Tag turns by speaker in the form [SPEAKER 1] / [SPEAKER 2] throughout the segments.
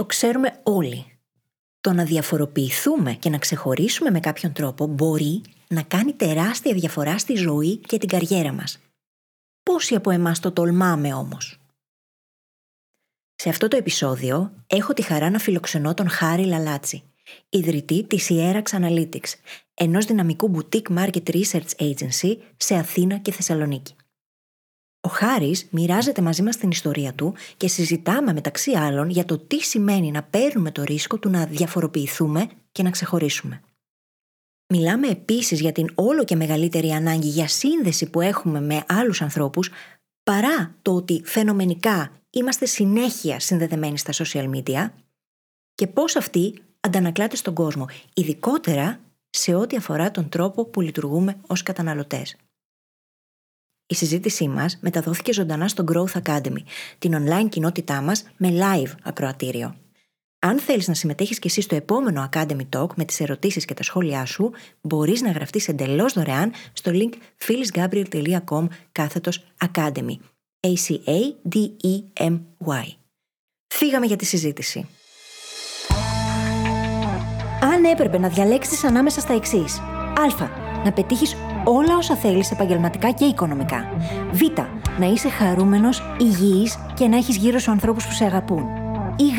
[SPEAKER 1] Το ξέρουμε όλοι. Το να διαφοροποιηθούμε και να ξεχωρίσουμε με κάποιον τρόπο μπορεί να κάνει τεράστια διαφορά στη ζωή και την καριέρα μας. Πόσοι από εμάς το τολμάμε όμως; Σε αυτό το επεισόδιο έχω τη χαρά να φιλοξενώ τον Χάρη Λαλάτσι, ιδρυτή της Ierax Analytics, ενός δυναμικού boutique market research agency σε Αθήνα και Θεσσαλονίκη. Ο Χάρης μοιράζεται μαζί μας την ιστορία του και συζητάμε μεταξύ άλλων για το τι σημαίνει να παίρνουμε το ρίσκο του να διαφοροποιηθούμε και να ξεχωρίσουμε. Μιλάμε επίσης για την όλο και μεγαλύτερη ανάγκη για σύνδεση που έχουμε με άλλους ανθρώπους, παρά το ότι φαινομενικά είμαστε συνέχεια συνδεδεμένοι στα social media και πώς αυτή αντανακλάται στον κόσμο, ειδικότερα σε ό,τι αφορά τον τρόπο που λειτουργούμε ως καταναλωτές. Η συζήτησή μας μεταδόθηκε ζωντανά στο Growth Academy, την online κοινότητά μας με live ακροατήριο. Αν θέλεις να συμμετέχεις και εσύ στο επόμενο Academy Talk με τις ερωτήσεις και τα σχόλιά σου, μπορείς να γραφτείς εντελώς δωρεάν στο link phyllisgabriel.com κάθετος Academy. A-C-A-D-E-M-Y. Φύγαμε για τη συζήτηση. Αν έπρεπε να διαλέξεις ανάμεσα στα εξής. Α. Να πετύχεις όλα όσα θέλεις επαγγελματικά και οικονομικά. Β. Να είσαι χαρούμενος, υγιής και να έχεις γύρω σου ανθρώπους που σε αγαπούν. Ή Γ.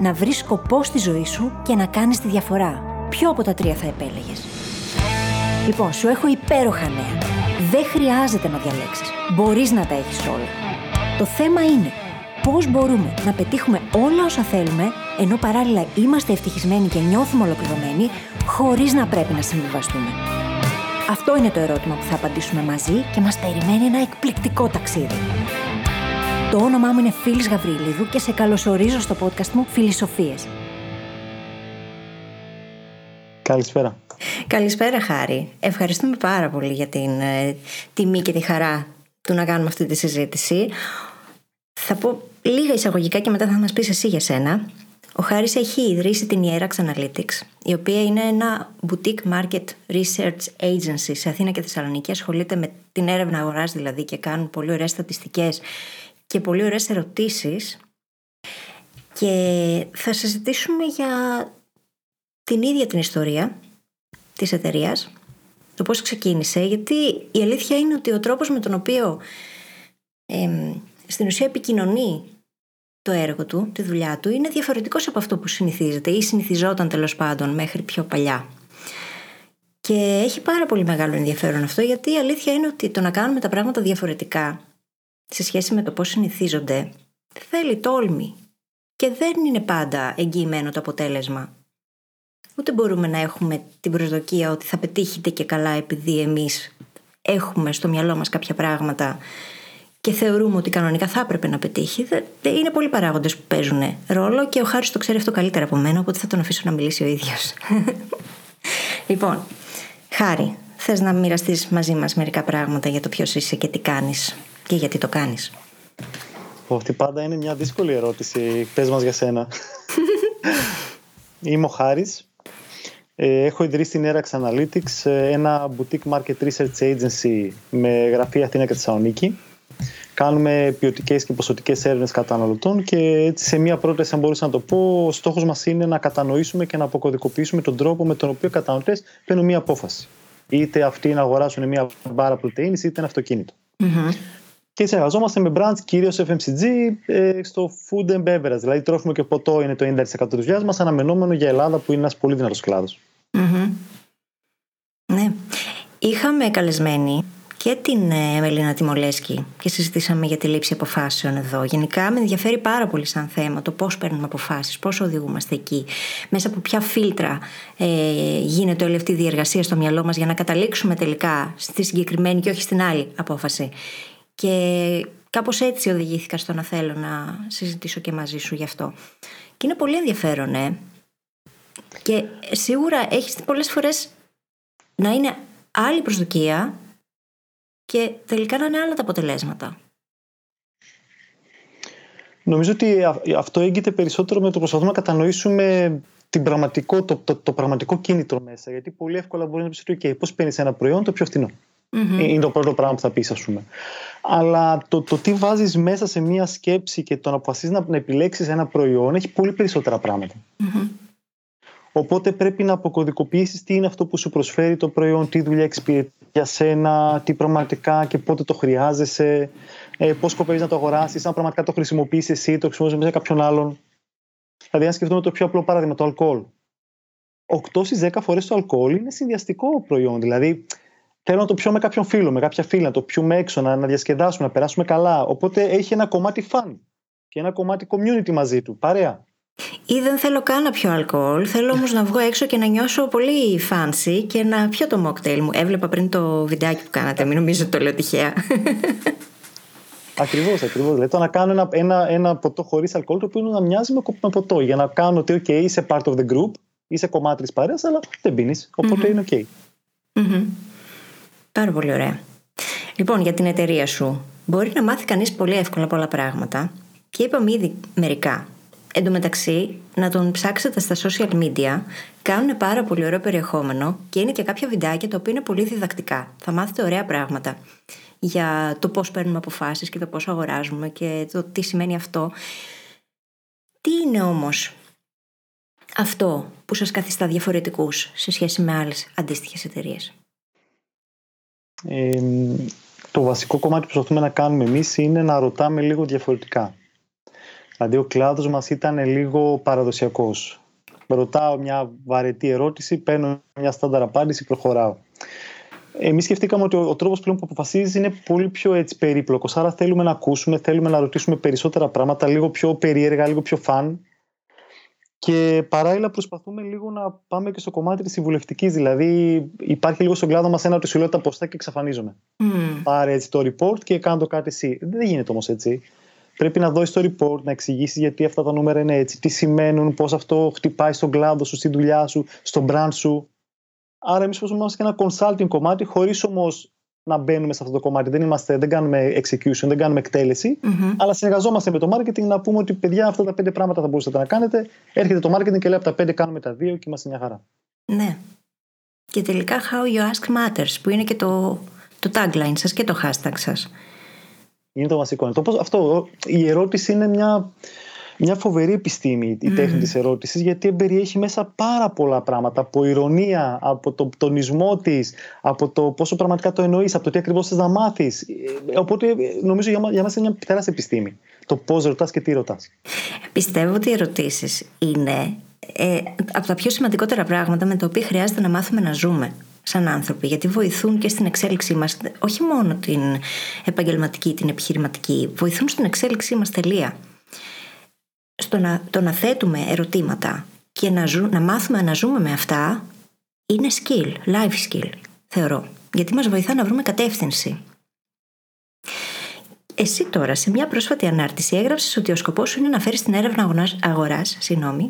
[SPEAKER 1] Να βρεις σκοπό στη ζωή σου και να κάνεις τη διαφορά. Ποιο από τα τρία θα επέλεγες; Λοιπόν, σου έχω υπέροχα νέα. Δεν χρειάζεται να διαλέξεις. Μπορείς να τα έχεις όλα. Το θέμα είναι πώς μπορούμε να πετύχουμε όλα όσα θέλουμε, ενώ παράλληλα είμαστε ευτυχισμένοι και νιώθουμε ολοκληρωμένοι, χωρίς να πρέπει να συμβιβαστούμε. Αυτό είναι το ερώτημα που θα απαντήσουμε μαζί και μας περιμένει ένα εκπληκτικό ταξίδι. Το όνομά μου είναι Φίλης Γαβρίλιδου και σε καλωσορίζω στο podcast μου Φιλισοφίες.
[SPEAKER 2] Καλησπέρα.
[SPEAKER 1] Καλησπέρα Χάρη. Ευχαριστούμε πάρα πολύ για την ε, τιμή και τη χαρά του να κάνουμε αυτή τη συζήτηση. Θα πω λίγα εισαγωγικά και μετά θα μας πεις εσύ για σένα. Ο Χάρης έχει ιδρύσει την Ierax Analytics, η οποία είναι ένα boutique market research agency σε Αθήνα και Θεσσαλονίκη. Ασχολείται με την έρευνα αγοράς δηλαδή και κάνουν πολύ ωραίες στατιστικές και πολύ ωραίες ερωτήσεις. Και θα συζητήσουμε για την ίδια την ιστορία της εταιρείας, το πώς ξεκίνησε, γιατί η αλήθεια είναι ότι ο τρόπος με τον οποίο στην ουσία επικοινωνεί το έργο του, τη δουλειά του, είναι διαφορετικός από αυτό που συνηθίζεται ή συνηθιζόταν τέλος πάντων μέχρι πιο παλιά. Και έχει πάρα πολύ μεγάλο ενδιαφέρον αυτό, γιατί η αλήθεια είναι ότι το να κάνουμε τα πράγματα διαφορετικά σε σχέση με το πώς συνηθίζονται θέλει τόλμη και δεν είναι πάντα εγγυημένο το αποτέλεσμα. Ούτε μπορούμε να έχουμε την προσδοκία ότι θα πετύχετε και καλά επειδή εμείς έχουμε στο μυαλό μας κάποια πράγματα και θεωρούμε ότι κανονικά θα έπρεπε να πετύχει, είναι πολλοί παράγοντες που παίζουν ρόλο και ο Χάρης το ξέρει αυτό καλύτερα από μένα, οπότε θα τον αφήσω να μιλήσει ο ίδιος. λοιπόν, Χάρη, θες να μοιραστείς μαζί μας μερικά πράγματα για το ποιος είσαι και τι κάνεις και γιατί το κάνεις;
[SPEAKER 2] Αυτή πάντα είναι μια δύσκολη ερώτηση. Πες μας για σένα. Είμαι ο Χάρης. Ε, έχω ιδρύσει την Erax Analytics, ε, ένα boutique market research agency με γραφή Αθήνα και Θεσσαλονίκη. Κάνουμε ποιοτικές και ποσοτικές έρευνες καταναλωτών και έτσι σε μία πρόταση, αν μπορούσα να το πω, ο στόχος μας είναι να κατανοήσουμε και να αποκωδικοποιήσουμε τον τρόπο με τον οποίο οι καταναλωτές παίρνουν μία απόφαση. Είτε αυτοί να αγοράσουν μία μπάρα πρωτενη, είτε ένα αυτοκίνητο. Mm-hmm. Και συνεργαζόμαστε με brands κυρίως FMCG ε, στο food and beverage. Δηλαδή, τρόφιμο και ποτό είναι το 90% της δουλειάς μας, αναμενόμενο για Ελλάδα που είναι ένας πολύ δυνατός κλάδος.
[SPEAKER 1] Mm-hmm. Ναι. Είχαμε καλεσμένη και την ε, Εμελίνα Τιμολέσκη και συζητήσαμε για τη λήψη αποφάσεων εδώ. Γενικά με ενδιαφέρει πάρα πολύ σαν θέμα το πώς παίρνουμε αποφάσεις, πώς οδηγούμαστε εκεί, μέσα από ποια φίλτρα ε, γίνεται όλη αυτή η διεργασία στο μυαλό μας για να καταλήξουμε τελικά στη συγκεκριμένη και όχι στην άλλη απόφαση. Και κάπως έτσι οδηγήθηκα στο να θέλω να συζητήσω και μαζί σου γι' αυτό. Και είναι πολύ ενδιαφέρον, ε. Και σίγουρα έχεις πολλές φορές να είναι άλλη προσδοκία και τελικά να είναι άλλα τα αποτελέσματα.
[SPEAKER 2] Νομίζω ότι αυτό έγκυται περισσότερο με το προσπαθούμε να κατανοήσουμε την πραγματικό, το, το, το, πραγματικό κίνητρο μέσα. Γιατί πολύ εύκολα μπορεί να πεις: OK, πώς παίρνεις ένα προϊόν το πιο φθηνό. Είναι το πρώτο πράγμα που θα πεις, ας πούμε. Αλλά το, το τι βάζεις μέσα σε μία σκέψη και το να αποφασίζει να, να επιλέξεις ένα προϊόν έχει πολύ περισσότερα Οπότε πρέπει να αποκωδικοποιήσεις τι είναι αυτό που σου προσφέρει το προϊόν, τι δουλειά εξυπηρετεί για σένα, τι πραγματικά και πότε το χρειάζεσαι, ε, πώς σκοπεύεις να το αγοράσεις, αν πραγματικά το χρησιμοποιείς εσύ, το χρησιμοποιείς με κάποιον άλλον. Δηλαδή, αν σκεφτούμε το πιο απλό παράδειγμα, το αλκοόλ. 8 στις 10 φορές το αλκοόλ είναι συνδυαστικό προϊόν. Δηλαδή, θέλω να το πιω με κάποιον φίλο, με κάποια φίλα, να το πιούμε έξω, να, να διασκεδάσουμε, να περάσουμε καλά. Οπότε έχει ένα κομμάτι fun και ένα κομμάτι community μαζί του. Παρέα.
[SPEAKER 1] Ή δεν θέλω καν να πιω αλκοόλ, θέλω όμως να βγω έξω και να νιώσω πολύ fancy και να πιω το mocktail μου. Έβλεπα πριν το βιντεάκι που κάνατε, μην νομίζω ότι το λέω τυχαία.
[SPEAKER 2] Ακριβώς, ακριβώς. Δηλαδή το να κάνω ένα, ένα, ένα ποτό χωρίς αλκοόλ το οποίο να μοιάζει με, με ποτό. Για να κάνω ότι, OK, είσαι part of the group, είσαι κομμάτι της παρέας, αλλά δεν πίνεις. Οπότε είναι OK.
[SPEAKER 1] mm Πάρα πολύ ωραία. Λοιπόν, για την εταιρεία σου, μπορεί να μάθει κανείς πολύ εύκολα πολλά πράγματα. Και είπαμε ήδη μερικά. Εν τω μεταξύ, να τον ψάξετε στα social media. Κάνουν πάρα πολύ ωραίο περιεχόμενο και είναι και κάποια βιντεάκια τα οποία είναι πολύ διδακτικά. Θα μάθετε ωραία πράγματα για το πώς παίρνουμε αποφάσεις και το πώς αγοράζουμε και το τι σημαίνει αυτό. Τι είναι όμως αυτό που σας καθιστά διαφορετικούς σε σχέση με άλλες αντίστοιχες εταιρείες;
[SPEAKER 2] Ε, το βασικό κομμάτι που προσπαθούμε να κάνουμε εμείς είναι να ρωτάμε λίγο διαφορετικά. Δηλαδή ο κλάδος μας ήταν λίγο παραδοσιακός. Ρωτάω μια βαρετή ερώτηση, παίρνω μια στάνταρ απάντηση, προχωράω. Εμείς σκεφτήκαμε ότι ο, ο τρόπος πλέον που αποφασίζεις είναι πολύ πιο έτσι περίπλοκος. Άρα θέλουμε να ακούσουμε, θέλουμε να ρωτήσουμε περισσότερα πράγματα, λίγο πιο περίεργα, λίγο πιο φαν. Και παράλληλα προσπαθούμε λίγο να πάμε και στο κομμάτι της συμβουλευτικής. Δηλαδή, υπάρχει λίγο στον κλάδο μας ένα ότι σου λέω τα ποστά και εξαφανίζομαι. Mm. Πάρε έτσι το report και κάνω το κάτι εσύ. Δεν γίνεται όμως έτσι. Πρέπει να δώσεις το report, να εξηγήσεις γιατί αυτά τα νούμερα είναι έτσι, τι σημαίνουν, πώς αυτό χτυπάει στον κλάδο σου, στη δουλειά σου, στον brand σου. Άρα, εμείς είμαστε και ένα consulting κομμάτι, χωρίς όμως να μπαίνουμε σε αυτό το κομμάτι. Δεν, είμαστε, δεν κάνουμε execution, δεν κάνουμε εκτέλεση, mm-hmm. αλλά συνεργαζόμαστε με το marketing να πούμε ότι παιδιά, αυτά τα πέντε πράγματα θα μπορούσατε να κάνετε. Έρχεται το marketing και λέει από τα πέντε κάνουμε τα δύο και είμαστε μια χαρά.
[SPEAKER 1] Ναι. Και τελικά, how you ask matters, που είναι και το, το tagline σας και το hashtag σας.
[SPEAKER 2] Είναι το βασικό. Το αυτό, η ερώτηση είναι μια μια φοβερή επιστήμη η τέχνη mm. της ερώτησης γιατί περιέχει μέσα πάρα πολλά πράγματα από ηρωνία, από τον τονισμό της, από το πόσο πραγματικά το εννοείς, από το τι ακριβώς θες να μάθεις. Ε, οπότε νομίζω για, για μας είναι μια τεράστια επιστήμη το πώς ρωτάς και τι ρωτάς.
[SPEAKER 1] Πιστεύω ότι οι ερωτήσεις είναι ε, από τα πιο σημαντικότερα πράγματα με τα οποία χρειάζεται να μάθουμε να ζούμε σαν άνθρωποι, γιατί βοηθούν και στην εξέλιξή μας, όχι μόνο την επαγγελματική, την επιχειρηματική, βοηθούν στην εξέλιξή μας τελεία στο να, το να θέτουμε ερωτήματα και να, να μάθουμε να ζούμε με αυτά είναι skill, life skill, θεωρώ. Γιατί μας βοηθά να βρούμε κατεύθυνση. Εσύ τώρα σε μια πρόσφατη ανάρτηση έγραψες ότι ο σκοπός σου είναι να φέρεις την έρευνα αγοράς,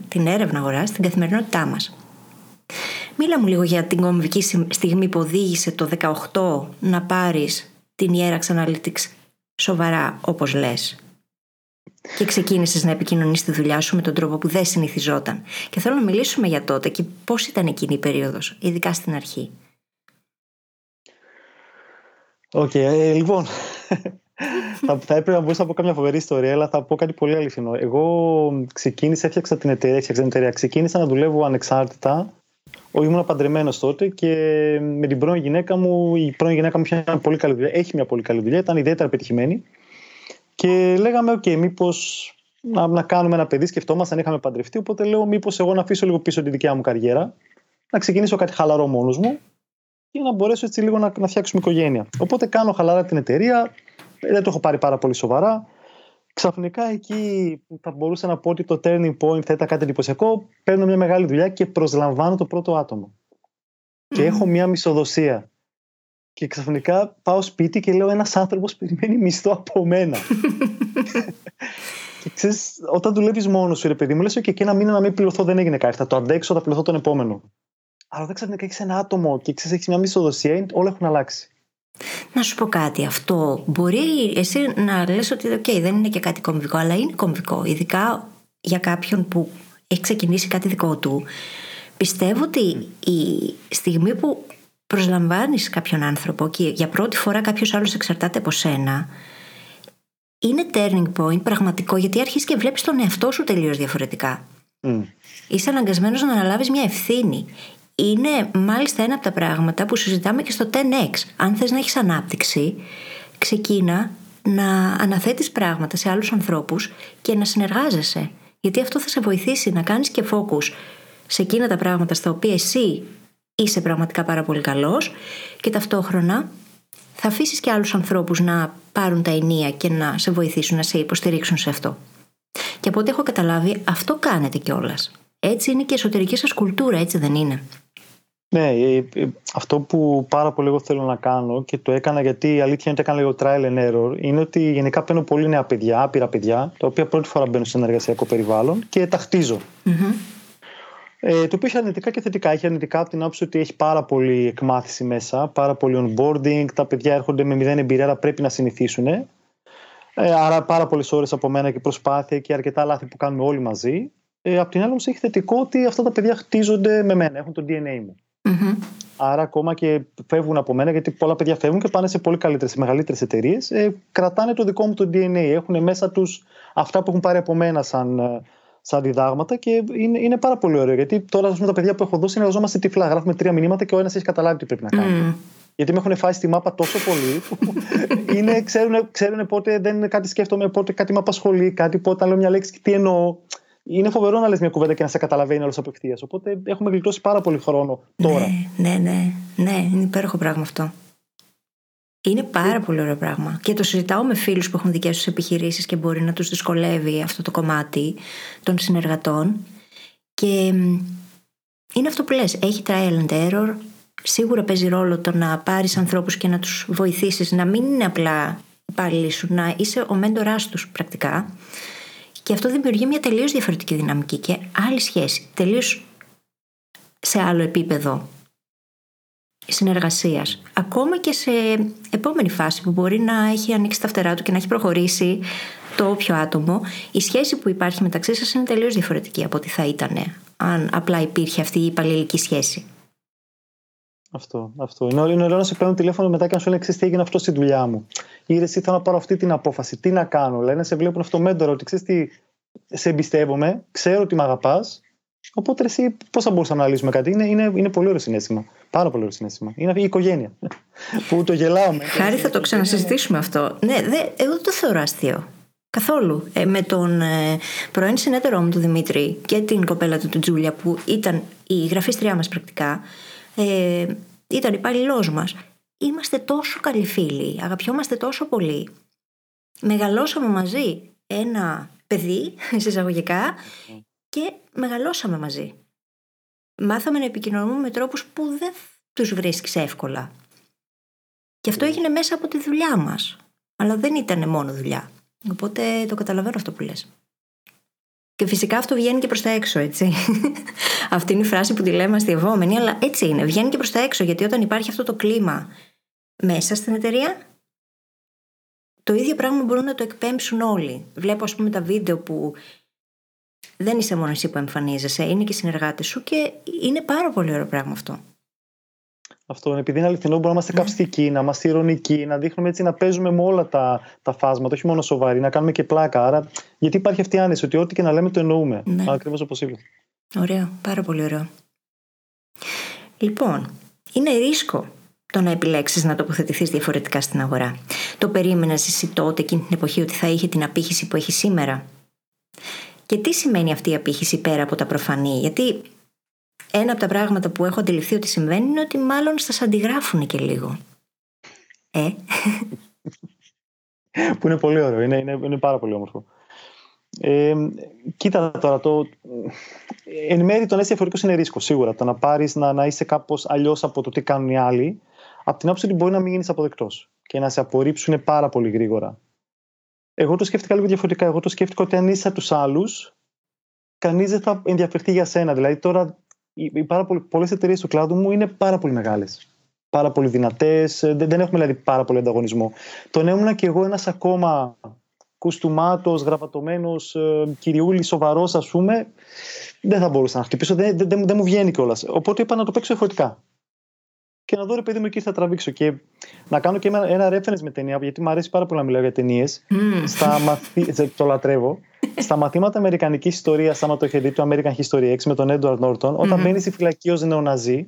[SPEAKER 1] την έρευνα αγοράς στην καθημερινότητά μας. Μίλα μου λίγο για την κομβική στιγμή που οδήγησε το 18 να πάρεις την Ierax Analytics σοβαρά όπως λες και ξεκίνησες να επικοινωνείς τη δουλειά σου με τον τρόπο που δεν συνηθιζόταν. Και θέλω να μιλήσουμε για τότε και πώς ήταν εκείνη η περίοδος, ειδικά στην αρχή.
[SPEAKER 2] OK, okay, ε, λοιπόν. θα, θα έπρεπε να μπορούσα να πω κάποια φοβερή ιστορία, αλλά θα πω κάτι πολύ αληθινό. Εγώ ξεκίνησα, έφτιαξα την εταιρεία, έφτιαξα την εταιρεία. Ξεκίνησα να δουλεύω ανεξάρτητα. Ήμουν παντρεμένος τότε και με την πρώην γυναίκα μου, η πρώην γυναίκα μου είχε μια πολύ καλή δουλειά. Έχει μια πολύ καλή δουλειά, ήταν ιδιαίτερα πετυχημένη. Και λέγαμε, OK, μήπως να, να κάνουμε ένα παιδί, σκεφτόμαστε αν είχαμε παντρευτεί. Οπότε λέω, μήπως εγώ να αφήσω λίγο πίσω τη δικιά μου καριέρα, να ξεκινήσω κάτι χαλαρό μόνος μου και να μπορέσω έτσι λίγο να, να φτιάξουμε οικογένεια. Οπότε κάνω χαλαρά την εταιρεία, δεν το έχω πάρει πάρα πολύ σοβαρά. Ξαφνικά εκεί που θα μπορούσα να πω ότι το turning point θα ήταν κάτι εντυπωσιακό, παίρνω μια μεγάλη δουλειά και προσλαμβάνω το πρώτο άτομο. Και έχω μια μισοδοσία. Και ξαφνικά πάω σπίτι και λέω ένας άνθρωπος περιμένει μισθό από μένα. και ξέρεις, όταν δουλεύεις μόνος σου, ρε παιδί μου, λες και ένα μήνα να μην πληρωθώ δεν έγινε κάτι. Θα το αντέξω, θα πληρωθώ τον επόμενο. Αλλά δεν ξαφνικά έχεις ένα άτομο και ξέρεις, έχεις μια μισθοδοσία, όλα έχουν αλλάξει.
[SPEAKER 1] Να σου πω κάτι, αυτό μπορεί εσύ να λες ότι okay, δεν είναι και κάτι κομβικό, αλλά είναι κομβικό, ειδικά για κάποιον που έχει ξεκινήσει κάτι δικό του. Πιστεύω ότι η στιγμή που προσλαμβάνεις κάποιον άνθρωπο και για πρώτη φορά κάποιος άλλος εξαρτάται από σένα, είναι turning point πραγματικό γιατί αρχίζεις και βλέπεις τον εαυτό σου τελείως διαφορετικά. Mm. Είσαι αναγκασμένος να αναλάβεις μια ευθύνη. Είναι μάλιστα ένα από τα πράγματα που συζητάμε και στο 10X. Αν θες να έχεις ανάπτυξη, ξεκίνα να αναθέτεις πράγματα σε άλλους ανθρώπους και να συνεργάζεσαι. Γιατί αυτό θα σε βοηθήσει να κάνεις και focus σε εκείνα τα πράγματα στα οποία εσύ είσαι πραγματικά πάρα πολύ καλός και ταυτόχρονα θα αφήσεις και άλλους ανθρώπους να πάρουν τα ενία και να σε βοηθήσουν να σε υποστηρίξουν σε αυτό. Και από ό,τι έχω καταλάβει, αυτό κάνετε κιόλας. Έτσι είναι και η εσωτερική σας κουλτούρα, έτσι δεν είναι.
[SPEAKER 2] Ναι, ε, ε, αυτό που πάρα πολύ εγώ θέλω να κάνω και το έκανα γιατί η αλήθεια είναι ότι έκανα λίγο trial and error είναι ότι γενικά παίρνω πολύ νέα παιδιά, άπειρα παιδιά, τα οποία πρώτη φορά μπαίνουν σε ένα εργασιακό περιβάλλον και τα χτιζω Ε, το οποίο έχει αρνητικά και θετικά. Έχει αρνητικά από την άποψη ότι έχει πάρα πολύ εκμάθηση μέσα, πάρα πολύ onboarding. Τα παιδιά έρχονται με μηδέν εμπειρία, αλλά πρέπει να συνηθίσουν. Ε, άρα πάρα πολλές ώρες από μένα και προσπάθεια και αρκετά λάθη που κάνουμε όλοι μαζί. Ε, απ' την άλλη, όμως, έχει θετικό ότι αυτά τα παιδιά χτίζονται με μένα, έχουν το DNA μου. Mm-hmm. Άρα, ακόμα και φεύγουν από μένα, γιατί πολλά παιδιά φεύγουν και πάνε σε πολύ καλύτερες, σε μεγαλύτερες εταιρείες, ε, κρατάνε το δικό μου το DNA. Έχουν μέσα τους αυτά που έχουν πάρει από μένα σαν, ε, σαν διδάγματα και είναι, είναι πάρα πολύ ωραίο. Γιατί τώρα, ας πούμε, τα παιδιά που έχω δώσει συνεργαζόμαστε τυφλά. Γράφουμε τρία μηνύματα και ο ένας έχει καταλάβει τι πρέπει να κάνει. Mm. Γιατί με έχουν φάει στη μάπα τόσο πολύ που είναι, ξέρουν, ξέρουν πότε δεν κάτι σκέφτομαι, πότε κάτι με απασχολεί, κάτι πότε λέω μια λέξη τι εννοώ είναι φοβερό να λες μια κουβέντα και να σε καταλαβαίνει όλος απευθείας. Οπότε έχουμε γλιτώσει πάρα πολύ χρόνο τώρα.
[SPEAKER 1] Ναι, ναι, ναι. Ναι, είναι υπέροχο πράγμα αυτό. Είναι πάρα πολύ ωραίο πράγμα. Και το συζητάω με φίλους που έχουν δικές τους επιχειρήσεις και μπορεί να τους δυσκολεύει αυτό το κομμάτι των συνεργατών. Και είναι αυτό που λες. Έχει trial and error. Σίγουρα παίζει ρόλο το να πάρεις ανθρώπους και να τους βοηθήσεις να μην είναι απλά υπάλληλοι σου, να είσαι ο μέντοράς τους πρακτικά. Και αυτό δημιουργεί μια τελείως διαφορετική δυναμική και άλλη σχέση. Τελείως σε άλλο επίπεδο συνεργασίας. Ακόμα και σε επόμενη φάση που μπορεί να έχει ανοίξει τα φτερά του και να έχει προχωρήσει το όποιο άτομο, η σχέση που υπάρχει μεταξύ σας είναι τελείως διαφορετική από ό,τι θα ήταν αν απλά υπήρχε αυτή η υπαλληλική σχέση.
[SPEAKER 2] Αυτό. αυτό. Είναι, είναι ωραίο να σε παίρνουν τηλέφωνο μετά και να σου λένε: Ξέρεις τι έγινε αυτό στη δουλειά μου; Ή εσύ θέλω να πάρω αυτή την απόφαση. Τι να κάνω; Λένε σε βλέπουν αυτό μέντορο ότι ξέρεις τι, σε εμπιστεύομαι, ξέρω ότι με αγαπάς. Οπότε εσύ πώς θα μπορούσαμε να λύσουμε κάτι; Είναι, είναι, είναι πολύ ωραίο συνέστημα. Πάρα πολύ ωραίο συνέστημα. Είναι αυτή η οικογένεια. που το γελάω με.
[SPEAKER 1] Χάρη θα το ξανασυζητήσουμε αυτό. Ναι, δε, εγώ δεν το θεωρώ αστείο. Καθόλου. Ε, με τον ε, πρώην συνέτερό μου, τον Δημήτρη, και την κοπέλα του, του Τζούλια, που ήταν η γραφίστριά μας πρακτικά, ε, ήταν υπάλληλός μας. Είμαστε τόσο καλοί φίλοι, αγαπιόμαστε τόσο πολύ. Μεγαλώσαμε μαζί ένα παιδί, εισαγωγικά, και μεγαλώσαμε μαζί. Μάθαμε να επικοινωνούμε με τρόπους που δεν τους βρίσκεις εύκολα. Και αυτό έγινε μέσα από τη δουλειά μας. Αλλά δεν ήταν μόνο δουλειά. Οπότε το καταλαβαίνω αυτό που λες. Και φυσικά αυτό βγαίνει και προς τα έξω, έτσι. Αυτή είναι η φράση που τη λέμε αστειευόμενη, αλλά έτσι είναι. Βγαίνει και προς τα έξω, γιατί όταν υπάρχει αυτό το κλίμα μέσα στην εταιρεία, το ίδιο πράγμα μπορούν να το εκπέμψουν όλοι. Βλέπω, ας πούμε, τα βίντεο που δεν είσαι μόνο εσύ που εμφανίζεσαι, είναι και οι συνεργάτες σου και είναι πάρα πολύ ωραίο πράγμα αυτό.
[SPEAKER 2] Αυτό, επειδή είναι αληθινό, μπορούμε να είμαστε ναι. καυστικοί, να είμαστε ηρωνικοί, να δείχνουμε έτσι να παίζουμε με όλα τα, τα φάσματα, όχι μόνο σοβαροί, να κάνουμε και πλάκα. Άρα, γιατί υπάρχει αυτή η άνεση, ότι ό,τι και να λέμε το εννοούμε. Ναι. Ακριβώς όπως είπες.
[SPEAKER 1] Ωραίο, πάρα πολύ ωραίο. Λοιπόν, είναι ρίσκο το να επιλέξεις να τοποθετηθείς διαφορετικά στην αγορά. Το περίμενες εσύ τότε εκείνη την εποχή ότι θα είχε την απήχηση που έχει σήμερα; Και τι σημαίνει αυτή η απήχηση πέρα από τα προφανή, γιατί ένα από τα πράγματα που έχω αντιληφθεί ότι συμβαίνει είναι ότι μάλλον σας αντιγράφουν και λίγο. Ε;
[SPEAKER 2] που είναι πολύ ωραίο, είναι, είναι, είναι πάρα πολύ όμορφο. Ε, κοίτα τώρα, το, εν μέρει το να είσαι διαφορετικός είναι ρίσκο σίγουρα. Το να πάρεις να, να είσαι κάπως αλλιώς από το τι κάνουν οι άλλοι, από την άποψη ότι μπορεί να μην γίνεις αποδεκτός και να σε απορρίψουν πάρα πολύ γρήγορα. Εγώ το σκέφτηκα λίγο διαφορετικά. Εγώ το σκέφτηκα ότι αν είσαι από τους άλλους, κανείς δεν θα ενδιαφερθεί για σένα. Δηλαδή τώρα οι πάρα πολλές εταιρείες του κλάδου μου είναι πάρα πολύ μεγάλες. Πάρα πολύ δυνατές. Ε, δεν, δεν έχουμε δηλαδή πάρα πολύ ανταγωνισμό. Τον έμουνα και εγώ ένας ακόμα κουστούμάτος, γραβατωμένο, ε, κυριούλης, σοβαρός, ας πούμε, δεν θα μπορούσα να χτυπήσω. Δεν, δεν, δεν μου βγαίνει κιόλας. Οπότε είπα να το παίξω διαφορετικά. Και και να δω ρε παιδί μου εκεί θα τραβήξω. Και να κάνω και ένα, ένα reference με ταινία, γιατί μου αρέσει πάρα πολύ να μιλάω για ταινίες. Mm. Το λατρεύω. στα μαθήματα Αμερικανικής ιστορίας, άμα το είχε δει το American History X με τον Edward Norton, όταν mm-hmm. μπαίνει στη φυλακή ως νεοναζί,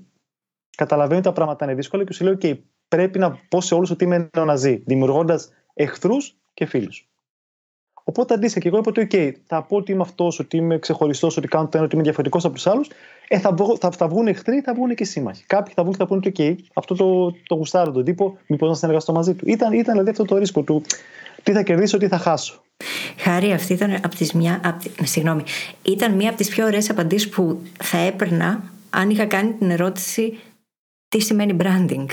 [SPEAKER 2] καταλαβαίνει ότι τα πράγματα είναι δύσκολα και σου λέει: OK, πρέπει να πω σε όλους ότι είμαι νεοναζί, δημιουργώντας εχθρούς και φίλους. Οπότε αντίστοιχα και εγώ είπα ότι, OK, θα πω ότι είμαι αυτός, ότι είμαι ξεχωριστός, ότι κάνω το ένα, ότι είμαι διαφορετικός από τους άλλους. Ε, θα, θα, θα βγουν εχθροί, θα βγουν και σύμμαχοι. Κάποιοι θα βγουν και θα πούνε ότι, OK, αυτό το, το γουστάρω τον τύπο, μήπως να συνεργαστώ μαζί του. Ήταν, ήταν δηλαδή αυτό το ρίσκο του τι θα κερδίσω, τι θα χάσω.
[SPEAKER 1] Χάρη, αυτή ήταν από τις μια, από, συγγνώμη, ήταν μία από τις πιο ωραίες απαντήσεις που θα έπαιρνα αν είχα κάνει την ερώτηση τι σημαίνει branding.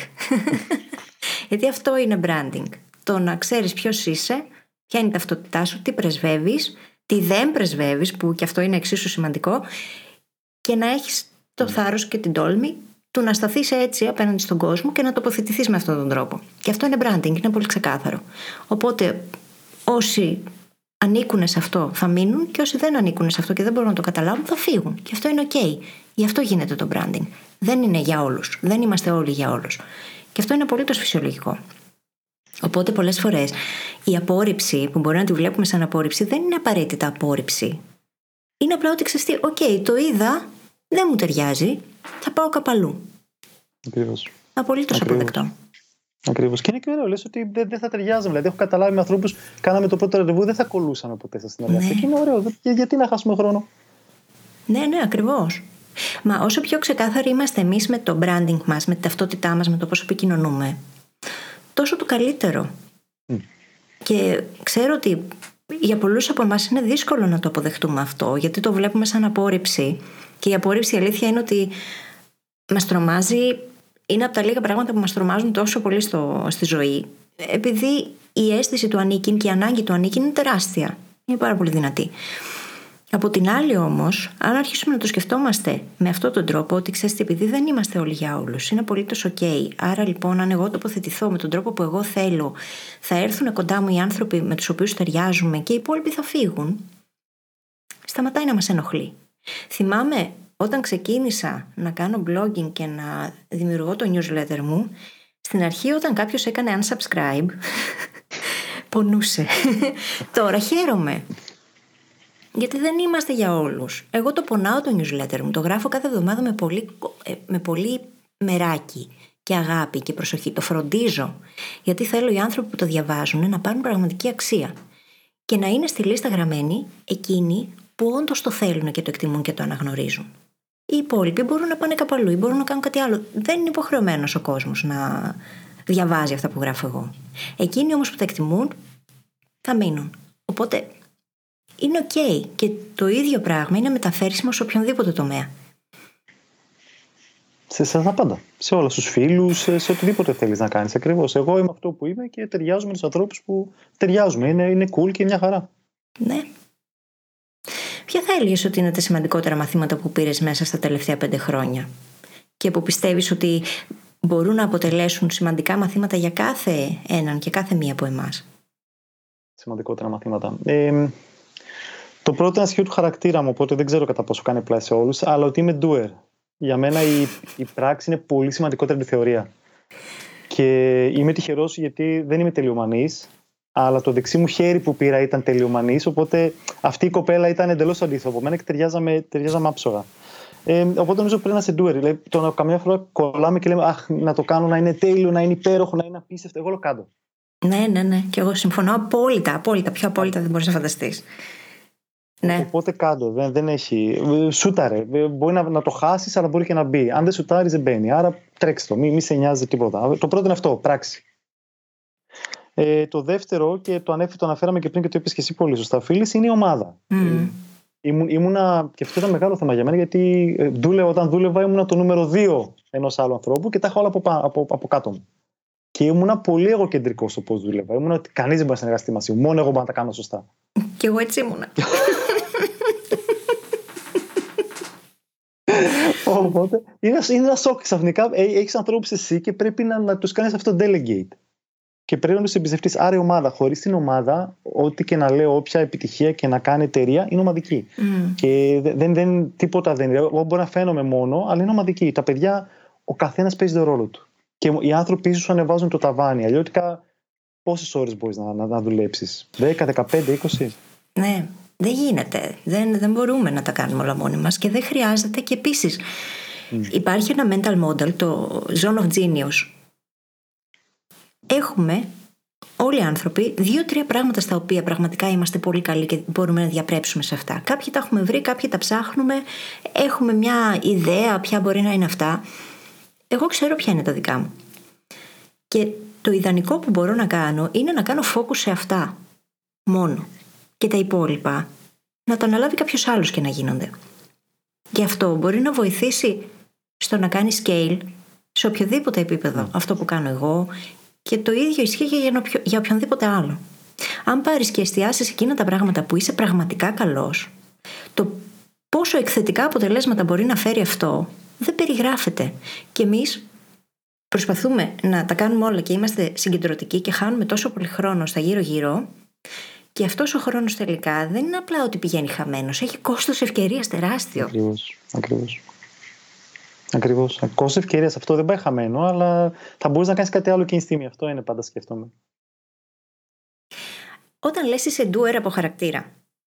[SPEAKER 1] Γιατί αυτό είναι branding. Το να ξέρεις ποιος είσαι, ποια είναι η ταυτότητά σου, τι πρεσβεύεις, τι δεν πρεσβεύεις, που και αυτό είναι εξίσου σημαντικό, και να έχεις το θάρρος και την τόλμη του να σταθείς έτσι απέναντι στον κόσμο και να τοποθετηθείς με αυτόν τον τρόπο. Και αυτό είναι branding, είναι πολύ ξεκάθαρο. Οπότε όσοι ανήκουν σε αυτό θα μείνουν και όσοι δεν ανήκουν σε αυτό και δεν μπορούν να το καταλάβουν θα φύγουν. Και αυτό είναι ok. Γι' αυτό γίνεται το branding. Δεν είναι για όλους. Δεν είμαστε όλοι για όλους. Και αυτό είναι απολύτως φυσιολογικό. Οπότε πολλές φορές η απόρριψη που μπορεί να τη βλέπουμε σαν απόρριψη δεν είναι απαραίτητα απόρριψη. Είναι απλά ότι ξέρεις, οκ, το είδα, δεν μου ταιριάζει, θα πάω κάπου αλλού.
[SPEAKER 2] Ακριβώς.
[SPEAKER 1] Απολύτως αποδεκτό.
[SPEAKER 2] Ακριβώς. Και είναι και ωραίο, λες ότι δεν, δεν θα ταιριάζαμε. Δηλαδή, έχω καταλάβει με ανθρώπους κάναμε το πρώτο ραντεβού, δεν θα κολλούσαν ποτέ στα συνεργασία. Ναι. Και είναι ωραίο. γιατί να χάσουμε χρόνο;
[SPEAKER 1] Ναι, ναι, ακριβώς. Μα όσο πιο ξεκάθαροι είμαστε εμείς με το branding μας, με την ταυτότητά μας, με το πώς επικοινωνούμε, τόσο το καλύτερο. Και ξέρω ότι για πολλούς από εμάς είναι δύσκολο να το αποδεχτούμε αυτό, γιατί το βλέπουμε σαν απόρριψη. Και η απόρριψη η αλήθεια είναι ότι μας τρομάζει, είναι από τα λίγα πράγματα που μας τρομάζουν τόσο πολύ στο, στη ζωή, επειδή η αίσθηση του ανήκειν και η ανάγκη του ανήκειν είναι τεράστια. Είναι πάρα πολύ δυνατή. Από την άλλη όμως, αν αρχίσουμε να το σκεφτόμαστε με αυτόν τον τρόπο, ότι ξέρετε, επειδή δεν είμαστε όλοι για όλους, είναι απολύτως OK. Άρα λοιπόν, αν εγώ τοποθετηθώ με τον τρόπο που εγώ θέλω, θα έρθουν κοντά μου οι άνθρωποι με τους οποίους ταιριάζουμε και οι υπόλοιποι θα φύγουν. Σταματάει να μας ενοχλεί. Θυμάμαι όταν ξεκίνησα να κάνω blogging και να δημιουργώ το newsletter μου, στην αρχή όταν κάποιος έκανε unsubscribe, πονούσε. Τώρα χαίρομαι. Γιατί δεν είμαστε για όλους. Εγώ το πονάω το newsletter μου. Το γράφω κάθε εβδομάδα με πολύ, ε, με πολύ μεράκι και αγάπη και προσοχή. Το φροντίζω. Γιατί θέλω οι άνθρωποι που το διαβάζουν να πάρουν πραγματική αξία. Και να είναι στη λίστα γραμμένοι εκείνοι που όντως το θέλουν και το εκτιμούν και το αναγνωρίζουν. Οι υπόλοιποι μπορούν να πάνε κάπου αλλού ή μπορούν να κάνουν κάτι άλλο. Δεν είναι υποχρεωμένος ο κόσμος να διαβάζει αυτά που γράφω εγώ. Εκείνοι όμως που τα εκτιμούν θα μείνουν. Οπότε είναι ok και το ίδιο πράγμα είναι μεταφέρσιμο σε οποιονδήποτε τομέα.
[SPEAKER 2] Σε εσά πάντα. Σε όλους τους φίλους, σε, σε οτιδήποτε θέλεις να κάνεις. Ακριβώς. Εγώ είμαι αυτό που είμαι και ταιριάζουμε με τους ανθρώπους που ταιριάζουμε. Είναι, είναι cool και μια χαρά.
[SPEAKER 1] Ναι. Ποια θα έλεγες ότι είναι τα σημαντικότερα μαθήματα που πήρες μέσα στα τελευταία πέντε χρόνια; Και που πιστεύεις ότι μπορούν να αποτελέσουν σημαντικά μαθήματα για κάθε έναν και κάθε μία από εμάς;
[SPEAKER 2] Σημαντικότερα μαθήματα. Ε, το πρώτο είναι σχέδιο του χαρακτήρα μου, οπότε δεν ξέρω κατά πόσο κάνει πλάι σε όλους, αλλά ότι είμαι doer. Για μένα η, η πράξη είναι πολύ σημαντικότερη από τη θεωρία. Και είμαι τυχερός γιατί δεν είμαι τελειομανής, αλλά το δεξί μου χέρι που πήρα ήταν τελειομανής. Οπότε αυτή η κοπέλα ήταν εντελώς αντίθετο από μένα και ταιριάζαμε, ταιριάζαμε άψογα. Ε, οπότε νομίζω πρέπει να είσαι doer. Δηλαδή, το να καμιά φορά κολλάμε και λέμε Αχ, να το κάνω να είναι τέλειο, να είναι υπέροχο, να είναι απίστευτο. Εγώ το κάνω.
[SPEAKER 1] Ναι, ναι, ναι. Και εγώ συμφωνώ απόλυτα. Απόλυτα. Πιο απόλυτα δεν μπορείς να φανταστείς. Ναι.
[SPEAKER 2] Οπότε κάτω, δεν, δεν έχει. Σούταρε. Μπορεί να, να το χάσεις, αλλά μπορεί και να μπει. Αν δεν σουτάρεις, δεν μπαίνει. Άρα τρέξτε το. Μην μη σε νοιάζει τίποτα. Το πρώτο είναι αυτό, πράξη. Ε, το δεύτερο, και το, ανέφερε, το αναφέραμε και πριν και το είπες και εσύ πολύ σωστά, φίλη, είναι η ομάδα. Mm. Ήμουν, ήμουνα, και αυτό ήταν μεγάλο θέμα για μένα, γιατί ε, δούλευα, όταν δούλευα ήμουνα το νούμερο 2 ενός άλλου ανθρώπου και τα είχα όλα από, από, από κάτω μου. Και ήμουνα πολύ εγωκεντρικός στο πώς δούλευα. Ήμουνα ότι κανείς δεν μπορεί να συνεργαστεί μαζί μου. Μόνο εγώ μπορώ να τα κάνω σωστά.
[SPEAKER 1] Και εγώ έτσι ήμουνα.
[SPEAKER 2] Οπότε είναι, είναι ένα σοκ. Ξαφνικά ε, έχεις ανθρώπους εσύ και πρέπει να, να τους κάνεις αυτό delegate. Και πρέπει να τους εμπιστευτείς. Άρα η ομάδα, χωρίς την ομάδα, ό,τι και να λέω, όποια επιτυχία και να κάνει εταιρεία, είναι ομαδική. Mm. Και δεν, δεν, τίποτα δεν είναι. Εγώ μπορώ να φαίνομαι μόνο, αλλά είναι ομαδική. Τα παιδιά, ο καθένας παίζει τον ρόλο του. Και οι άνθρωποι ίσως ανεβάζουν το ταβάνι. Αλλιώτικα, πόσες ώρες μπορείς να, να, να δουλέψεις, 10, 15, 20.
[SPEAKER 1] Ναι, δεν γίνεται. Δεν, δεν μπορούμε να τα κάνουμε όλα μόνοι μας και δεν χρειάζεται. Και επίσης, υπάρχει ένα mental model, το Zone of Genius. Έχουμε όλοι οι άνθρωποι δύο-τρία πράγματα στα οποία πραγματικά είμαστε πολύ καλοί και μπορούμε να διαπρέψουμε σε αυτά. Κάποιοι τα έχουμε βρει, κάποιοι τα ψάχνουμε, έχουμε μια ιδέα ποια μπορεί να είναι αυτά. Εγώ ξέρω ποια είναι τα δικά μου. Και το ιδανικό που μπορώ να κάνω είναι να κάνω focus σε αυτά. Μόνο. Και τα υπόλοιπα να το αναλάβει κάποιος άλλος και να γίνονται. Γι' αυτό μπορεί να βοηθήσει στο να κάνει scale σε οποιοδήποτε επίπεδο αυτό που κάνω εγώ και το ίδιο ισχύει και για, για οποιονδήποτε άλλο. Αν πάρεις και εστιάσεις εκείνα τα πράγματα που είσαι πραγματικά καλός, το πόσο εκθετικά αποτελέσματα μπορεί να φέρει αυτό δεν περιγράφεται. Και εμείς προσπαθούμε να τα κάνουμε όλα και είμαστε συγκεντρωτικοί και χάνουμε τόσο πολύ χρόνο στα γύρω-γύρω. Και αυτός ο χρόνος τελικά δεν είναι απλά ότι πηγαίνει χαμένος. Έχει κόστος ευκαιρίας τεράστιο.
[SPEAKER 2] Ακριβώς. Ακριβώς. Ακριβώς. Κόστος ευκαιρίας αυτό δεν πάει χαμένο, αλλά θα μπορείς να κάνεις κάτι άλλο εκείνη τη στιγμή. Αυτό είναι πάντα σκέφτομαι.
[SPEAKER 1] Όταν λες είσαι doer από χαρακτήρα,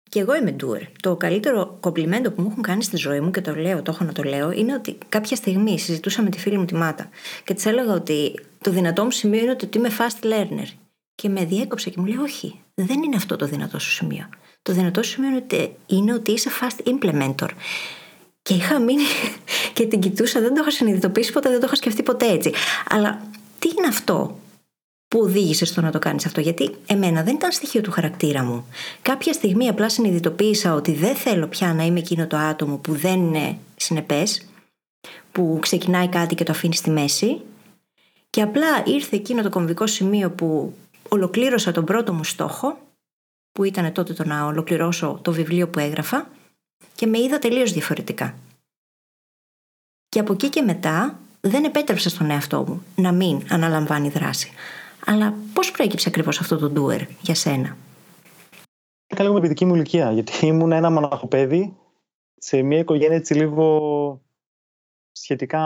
[SPEAKER 1] και εγώ είμαι doer. Το καλύτερο κομπλιμέντο που μου έχουν κάνει στη ζωή μου και το λέω, το έχω να το λέω, είναι ότι κάποια στιγμή συζητούσα με τη φίλη μου τη Μάτα και της έλεγα ότι το δυνατό μου σημείο είναι ότι είμαι fast learner. Και με διέκοψε και μου λέει: Όχι, δεν είναι αυτό το δυνατό σου σημείο. Το δυνατό σου σημείο είναι ότι είσαι fast implementer. Και είχα μείνει και την κοιτούσα, δεν το είχα συνειδητοποιήσει ποτέ, δεν το είχα σκεφτεί ποτέ έτσι. Αλλά τι είναι αυτό που οδήγησε στο να το κάνεις αυτό, Γιατί εμένα δεν ήταν στοιχείο του χαρακτήρα μου. Κάποια στιγμή απλά συνειδητοποίησα ότι δεν θέλω πια να είμαι εκείνο το άτομο που δεν είναι συνεπές, που ξεκινάει κάτι και το αφήνει στη μέση. Και απλά ήρθε εκείνο το κομβικό σημείο που ολοκλήρωσα τον πρώτο μου στόχο, που ήταν τότε το να ολοκληρώσω το βιβλίο που έγραφα, και με είδα τελείως διαφορετικά. Και από εκεί και μετά δεν επέτρεψα στον εαυτό μου να μην αναλαμβάνει δράση. Αλλά πώς προέκυψε ακριβώς αυτό το doer για σένα;
[SPEAKER 2] Έκανα λίγο με παιδική μου ηλικία, γιατί ήμουν ένα μοναχοπέδι σε μια οικογένεια έτσι λίγο σχετικά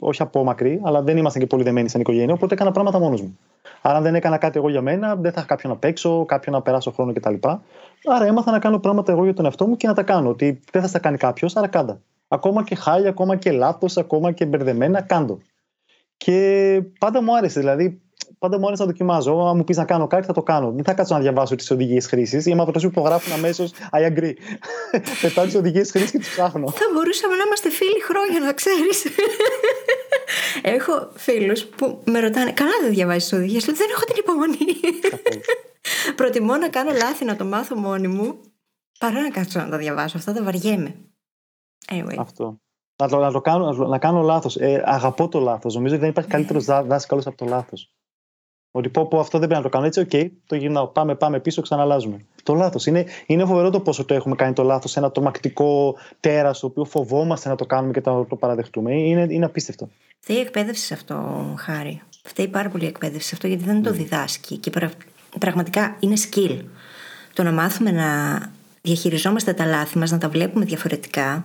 [SPEAKER 2] όχι απόμακρη, αλλά δεν ήμασταν και πολύ δεμένοι σαν οικογένεια, οπότε έκανα πράγματα μόνος μου. Άρα, αν δεν έκανα κάτι εγώ για μένα, δεν θα είχα κάποιον να παίξω, κάποιον να περάσω χρόνο κτλ. Άρα, έμαθα να κάνω πράγματα εγώ για τον εαυτό μου και να τα κάνω. Ότι δεν θα στα κάνει κάποιος, άρα κάντα. Ακόμα και χάλια, ακόμα και λάθος, ακόμα και μπερδεμένα, κάντο. Και πάντα μου άρεσε. Δηλαδή, πάντα μου άρεσε να δοκιμάζω. Αν μου πεις να κάνω κάτι, θα το κάνω. Δεν θα κάτσω να διαβάσω τις οδηγίες χρήσης. Οι αιματοδοσίε που υπογράφουν αμέσως I agree. Πετάω τις οδηγίες χρήσης και τις ψάχνω.
[SPEAKER 1] Θα μπορούσαμε να είμαστε φίλοι χρόνια, να ξέρεις. έχω φίλους που με ρωτάνε, Καλά δεν διαβάζεις τις οδηγίες. Δεν έχω την υπομονή. Προτιμώ να κάνω λάθη να το μάθω μόνη μου παρά να κάτσω να τα διαβάσω. Αυτά τα βαριέμαι. Anyway.
[SPEAKER 2] Αυτό. Να, το, να, το κάνω, να, κάνω λάθος. Ε, αγαπώ το λάθος. Νομίζω ότι δεν υπάρχει καλύτερος δάσκαλος από το λάθος. Ότι πω, πω αυτό δεν πρέπει να το κάνω έτσι, OK, okay, το γυρνάω. Πάμε, πάμε πίσω, ξαναλλάζουμε. Το λάθος. Είναι, είναι φοβερό το πόσο το έχουμε κάνει το λάθος σε ένα τρομακτικό τέρας, το οποίο φοβόμαστε να το κάνουμε και να το παραδεχτούμε. Είναι, είναι απίστευτο.
[SPEAKER 1] Φταίει η εκπαίδευση σε αυτό, Χάρη. Φταίει πάρα πολύ η εκπαίδευση σε αυτό, γιατί δεν το ναι. διδάσκει. Και πραγματικά είναι skill. Το να μάθουμε να διαχειριζόμαστε τα λάθη μας, να τα βλέπουμε διαφορετικά.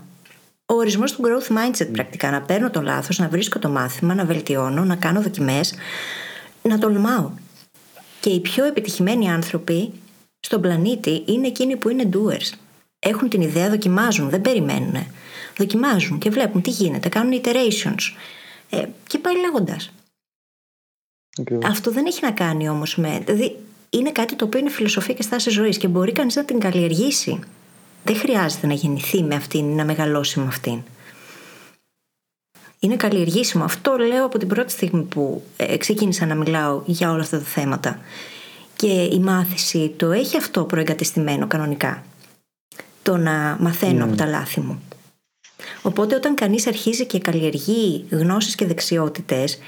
[SPEAKER 1] Ο ορισμός του growth mindset πρακτικά. Να παίρνω το λάθος, να βρίσκω το μάθημα, να βελτιώνω, να κάνω δοκιμές να τολμάω. Και οι πιο επιτυχημένοι άνθρωποι στον πλανήτη είναι εκείνοι που είναι doers. Έχουν την ιδέα, δοκιμάζουν, δεν περιμένουν. Δοκιμάζουν και βλέπουν τι γίνεται, κάνουν iterations. Ε, και πάει λέγοντας. Αυτό δεν έχει να κάνει όμως με. Δηλαδή, είναι κάτι το οποίο είναι φιλοσοφία και στάση ζωής και μπορεί κανείς να την καλλιεργήσει. Δεν χρειάζεται να γεννηθεί με αυτήν, να μεγαλώσει με αυτήν είναι καλλιεργήσιμο. Αυτό λέω από την πρώτη στιγμή που ε, ξεκίνησα να μιλάω για όλα αυτά τα θέματα. Και η μάθηση το έχει αυτό προεγκατεστημένο κανονικά. Το να μαθαίνω από τα λάθη μου. Οπότε όταν κανείς αρχίζει και καλλιεργεί γνώσεις και δεξιότητες,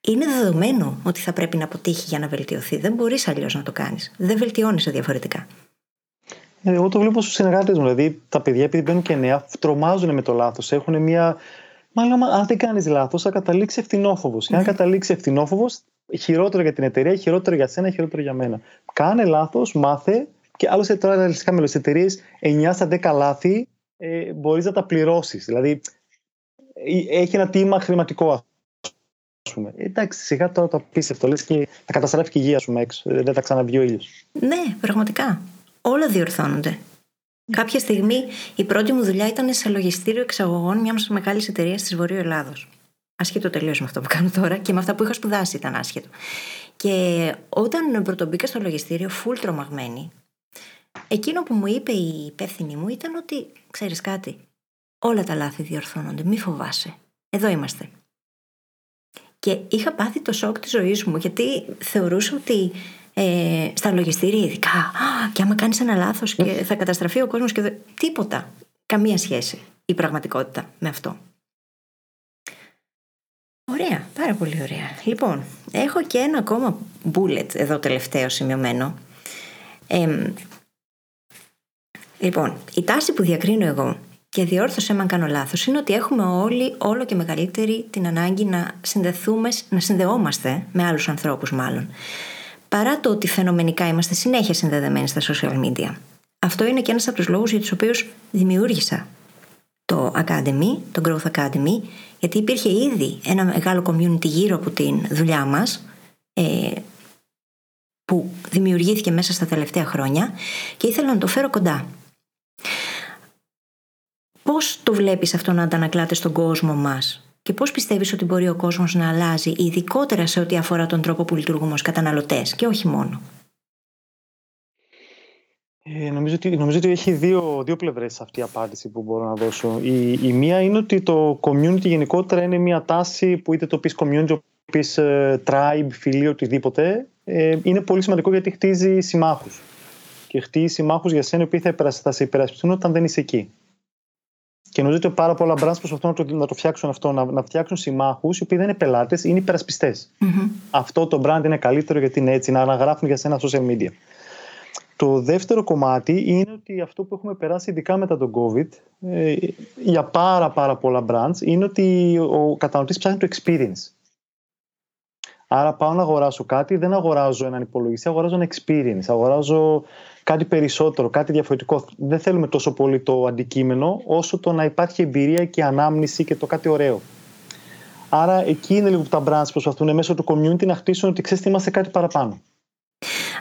[SPEAKER 1] είναι δεδομένο ότι θα πρέπει να αποτύχει για να βελτιωθεί. Δεν μπορείς αλλιώς να το κάνεις. Δεν βελτιώνεσαι διαφορετικά.
[SPEAKER 2] Ε, εγώ το βλέπω στους συνεργάτες μου. Δηλαδή, τα παιδιά, επειδή μπαίνουν και νέα, τρομάζουν με το λάθος. Έχουν μια Μάλλον, αν δεν κάνεις λάθος, θα καταλήξει ευθυνόφοβος. Και αν ναι. καταλήξει ευθυνόφοβος, χειρότερο για την εταιρεία, χειρότερο για σένα, χειρότερο για μένα. Κάνε λάθος, μάθε. Και άλλωστε τώρα ρεαλιστικά με τι εταιρείες 9 στα 10 λάθη ε, μπορείς να τα πληρώσεις. Δηλαδή, ε, έχει ένα τίμα χρηματικό, ας πούμε. Εντάξει, σιγά τώρα το απίστευτο. Λες και θα καταστρέφει και η υγεία σου έξω. Δεν θα ξαναβγεί ο ήλιος.
[SPEAKER 1] Ναι, πραγματικά. Όλα διορθώνονται. Κάποια στιγμή η πρώτη μου δουλειά ήταν σε λογιστήριο εξαγωγών μιας μεγάλης εταιρείας της Βορείου Ελλάδος. Άσχετο τελείως με αυτό που κάνω τώρα και με αυτά που είχα σπουδάσει ήταν άσχετο. Και όταν πρωτομπήκα στο λογιστήριο, φουλ τρομαγμένη, εκείνο που μου είπε η υπεύθυνη μου ήταν ότι ξέρεις κάτι, όλα τα λάθη διορθώνονται, μη φοβάσαι. Εδώ είμαστε. Και είχα πάθει το σοκ της ζωής μου, γιατί θεωρούσα ότι ε, στα λογιστήρια ειδικά, και άμα κάνεις ένα λάθος και θα καταστραφεί ο κόσμος και τίποτα. Καμία σχέση η πραγματικότητα με αυτό. Ωραία, πάρα πολύ ωραία. Λοιπόν, έχω και ένα ακόμα bullet εδώ τελευταίο σημειωμένο. λοιπόν, η τάση που διακρίνω εγώ και διόρθωσε αν κάνω λάθος είναι ότι έχουμε όλοι όλο και μεγαλύτερη την ανάγκη να συνδεθούμε, να συνδεόμαστε με άλλους ανθρώπους μάλλον. Παρά το ότι φαινομενικά είμαστε συνέχεια συνδεδεμένοι στα social media. Αυτό είναι και ένας από τους λόγους για τους οποίους δημιούργησα το Academy, το Growth Academy, γιατί υπήρχε ήδη ένα μεγάλο community γύρω από την δουλειά μας, ε, που δημιουργήθηκε μέσα στα τελευταία χρόνια και ήθελα να το φέρω κοντά. Πώς το βλέπεις αυτό να αντανακλάται στον κόσμο μας; Και πώς πιστεύεις ότι μπορεί ο κόσμος να αλλάζει ειδικότερα σε ό,τι αφορά τον τρόπο που λειτουργούμε ως καταναλωτές και όχι μόνο;
[SPEAKER 2] Ε, νομίζω, ότι, νομίζω ότι έχει δύο, δύο πλευρές αυτή η απάντηση που μπορώ να δώσω. Η, η μία είναι ότι το community γενικότερα είναι μια τάση που είτε το πεις community, το πεις ε, tribe, φιλή, οτιδήποτε, ε, είναι πολύ σημαντικό γιατί χτίζει συμμάχους. Και χτίζει συμμάχους για σένα που θα, θα σε υπερασπιστούν όταν δεν είσαι εκεί. Και νομίζω ότι πάρα πολλά brands προσπαθούν να το, να το φτιάξουν αυτό, να, να φτιάξουν συμμάχους οι οποίοι δεν είναι πελάτες, είναι υπερασπιστές. Mm-hmm. Αυτό το brand είναι καλύτερο γιατί είναι έτσι, να αναγράφουν για σένα social media. Το δεύτερο κομμάτι είναι ότι αυτό που έχουμε περάσει ειδικά μετά τον COVID ε, για πάρα πάρα πολλά brands είναι ότι ο καταναλωτής ψάχνει το experience. Άρα πάω να αγοράσω κάτι, δεν αγοράζω έναν υπολογιστή, αγοράζω ένα experience, αγοράζω κάτι περισσότερο, κάτι διαφορετικό. Δεν θέλουμε τόσο πολύ το αντικείμενο, όσο το να υπάρχει εμπειρία και ανάμνηση και το κάτι ωραίο. Άρα εκεί είναι λίγο που τα brands προσπαθούν μέσω του community να χτίσουν ότι ξέρεις είμαστε κάτι παραπάνω.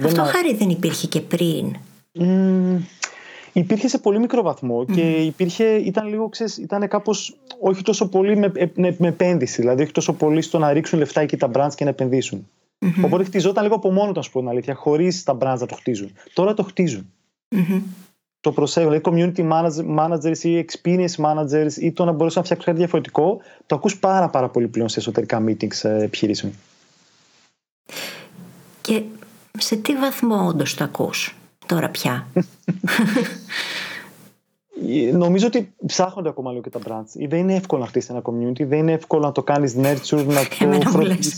[SPEAKER 1] Αυτό δεν... χάρη δεν υπήρχε και πριν.
[SPEAKER 2] Mm, υπήρχε σε πολύ μικρό βαθμό και υπήρχε, ήταν λίγο, ξέρεις, ήταν κάπως όχι τόσο πολύ με, με, με, επένδυση, δηλαδή όχι τόσο πολύ στο να ρίξουν λεφτά εκεί τα brands και να επενδύσουν. Mm-hmm. Οπότε χτιζόταν λίγο από μόνο του, ας πούμε, την αλήθεια, χωρίς τα brands να το χτίζουν. Τώρα το χτίζουν. Mm-hmm. Το προσέχουν. Δηλαδή, community managers ή experience managers ή το να μπορέσει να φτιάξει κάτι διαφορετικό, το ακούς πάρα, πάρα πολύ πλέον σε εσωτερικά meetings ε, επιχειρήσεων.
[SPEAKER 1] Και σε τι βαθμό όντως το ακούς τώρα πια;
[SPEAKER 2] Νομίζω ότι ψάχνονται ακόμα λίγο και τα brands. Δεν είναι εύκολο να χτίσεις ένα community, δεν είναι εύκολο να το κάνεις nurture, να το φροντίσει.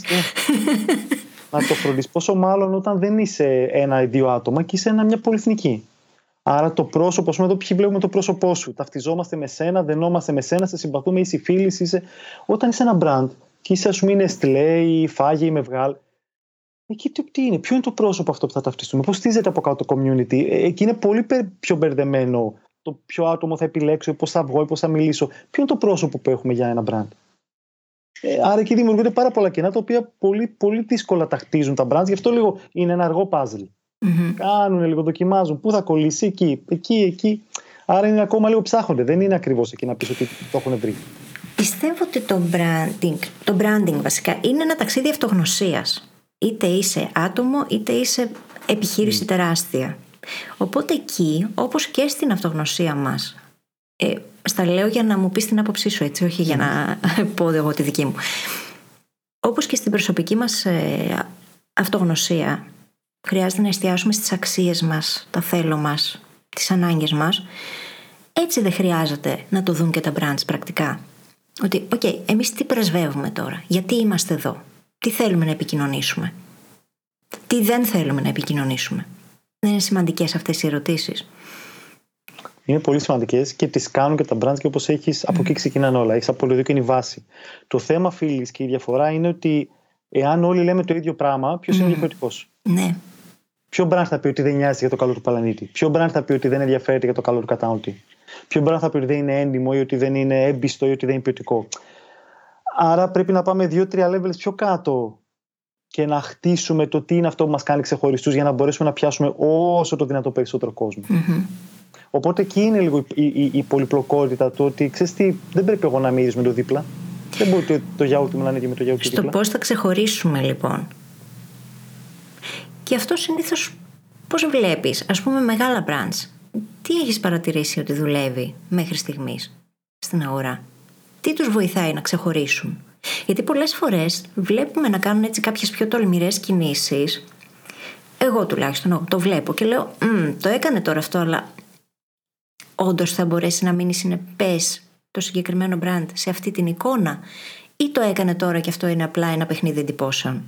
[SPEAKER 2] Να το φροντίσεις. Πόσο μάλλον όταν δεν είσαι ένα ή δύο άτομα και είσαι ένα, μια πολυεθνική. Άρα το πρόσωπο, ας πούμε, εδώ ποιοι βλέπουμε το πρόσωπό σου. Ταυτιζόμαστε με σένα, δενόμαστε με σένα, σε συμπαθούμε, είσαι φίλης, είσαι. Όταν είσαι ένα brand και είσαι, ας πούμε, είναι Στλέ ή Φάγε ή Μευγάλ, εκεί τι, τι είναι, ποιο είναι το πρόσωπο αυτό που θα ταυτιστούμε, πώς στίζεται από κάτω το community. Ε, εκεί είναι πολύ πιο μπερδεμένο το ποιο άτομο θα επιλέξω, πώς θα βγω, πώς θα μιλήσω. Ποιο είναι το πρόσωπο που έχουμε για ένα brand; Ε, άρα εκεί δημιουργούνται πάρα πολλά κενά τα οποία πολύ, πολύ δύσκολα τα χτίζουν τα brands. Γι' αυτό λίγο είναι ένα αργό puzzle. Mm-hmm. Κάνουν λίγο, δοκιμάζουν. Πού θα κολλήσει, εκεί, εκεί, εκεί. Άρα είναι ακόμα λίγο ψάχνονται. Δεν είναι ακριβώς εκεί να πεις ότι το έχουν βρει.
[SPEAKER 1] Πιστεύω ότι το branding, το branding βασικά είναι ένα ταξίδι αυτογνωσίας. Είτε είσαι άτομο, είτε είσαι επιχείρηση mm. τεράστια. Οπότε εκεί, όπως και στην αυτογνωσία μας, ε, στα λέω για να μου πεις την άποψή σου έτσι, όχι για να πω εγώ τη δική μου. Όπως και στην προσωπική μας ε, αυτογνωσία, χρειάζεται να εστιάσουμε στις αξίες μας, τα θέλω μας, τις ανάγκες μας. Έτσι δεν χρειάζεται να το δουν και τα brands πρακτικά. Ότι, OK, okay, εμείς τι πρεσβεύουμε τώρα, γιατί είμαστε εδώ, τι θέλουμε να επικοινωνήσουμε, τι δεν θέλουμε να επικοινωνήσουμε; Δεν είναι σημαντικές αυτές οι ερωτήσεις.
[SPEAKER 2] Είναι πολύ σημαντικές και τις κάνουν και τα brands και όπως έχεις, mm. από εκεί ξεκινάνε όλα. Έχεις απολυθεί και είναι η βάση. Το θέμα, φίλη, και η διαφορά είναι ότι εάν όλοι λέμε το ίδιο πράγμα, ποιος mm. είναι διαφορετικός;
[SPEAKER 1] Ναι.
[SPEAKER 2] Ποιο brand θα πει ότι δεν νοιάζει για το καλό του πλανήτη; Ποιο brand θα πει ότι δεν ενδιαφέρεται για το καλό του καταναλωτή; Ποιο brand θα πει ότι δεν είναι έντιμο ή ότι δεν είναι έμπιστο ή ότι δεν είναι ποιοτικό; Άρα πρέπει να πάμε δύο-τρία levels πιο κάτω και να χτίσουμε το τι είναι αυτό που μας κάνει ξεχωριστούς για να μπορέσουμε να πιάσουμε όσο το δυνατό περισσότερο Οπότε εκεί είναι λίγο η, η, η πολυπλοκότητα του ότι ξέρεις τι, δεν πρέπει εγώ να μυρίζω με το δίπλα. Δεν μπορεί το, το γιαούρτι μου να είναι και με το γιαούρτι
[SPEAKER 1] Στο πώς θα ξεχωρίσουμε λοιπόν. Και αυτό συνήθως πώς βλέπεις, ας πούμε, μεγάλα brands. Τι έχεις παρατηρήσει ότι δουλεύει μέχρι στιγμής στην αγορά; Τι τους βοηθάει να ξεχωρίσουν; Γιατί πολλές φορές βλέπουμε να κάνουν έτσι κάποιες πιο τολμηρές κινήσεις. Εγώ τουλάχιστον το βλέπω και λέω: Το έκανε τώρα αυτό, αλλά όντως θα μπορέσει να μείνει συνεπές το συγκεκριμένο brand σε αυτή την εικόνα, ή το έκανε τώρα και αυτό είναι απλά ένα παιχνίδι εντυπώσεων;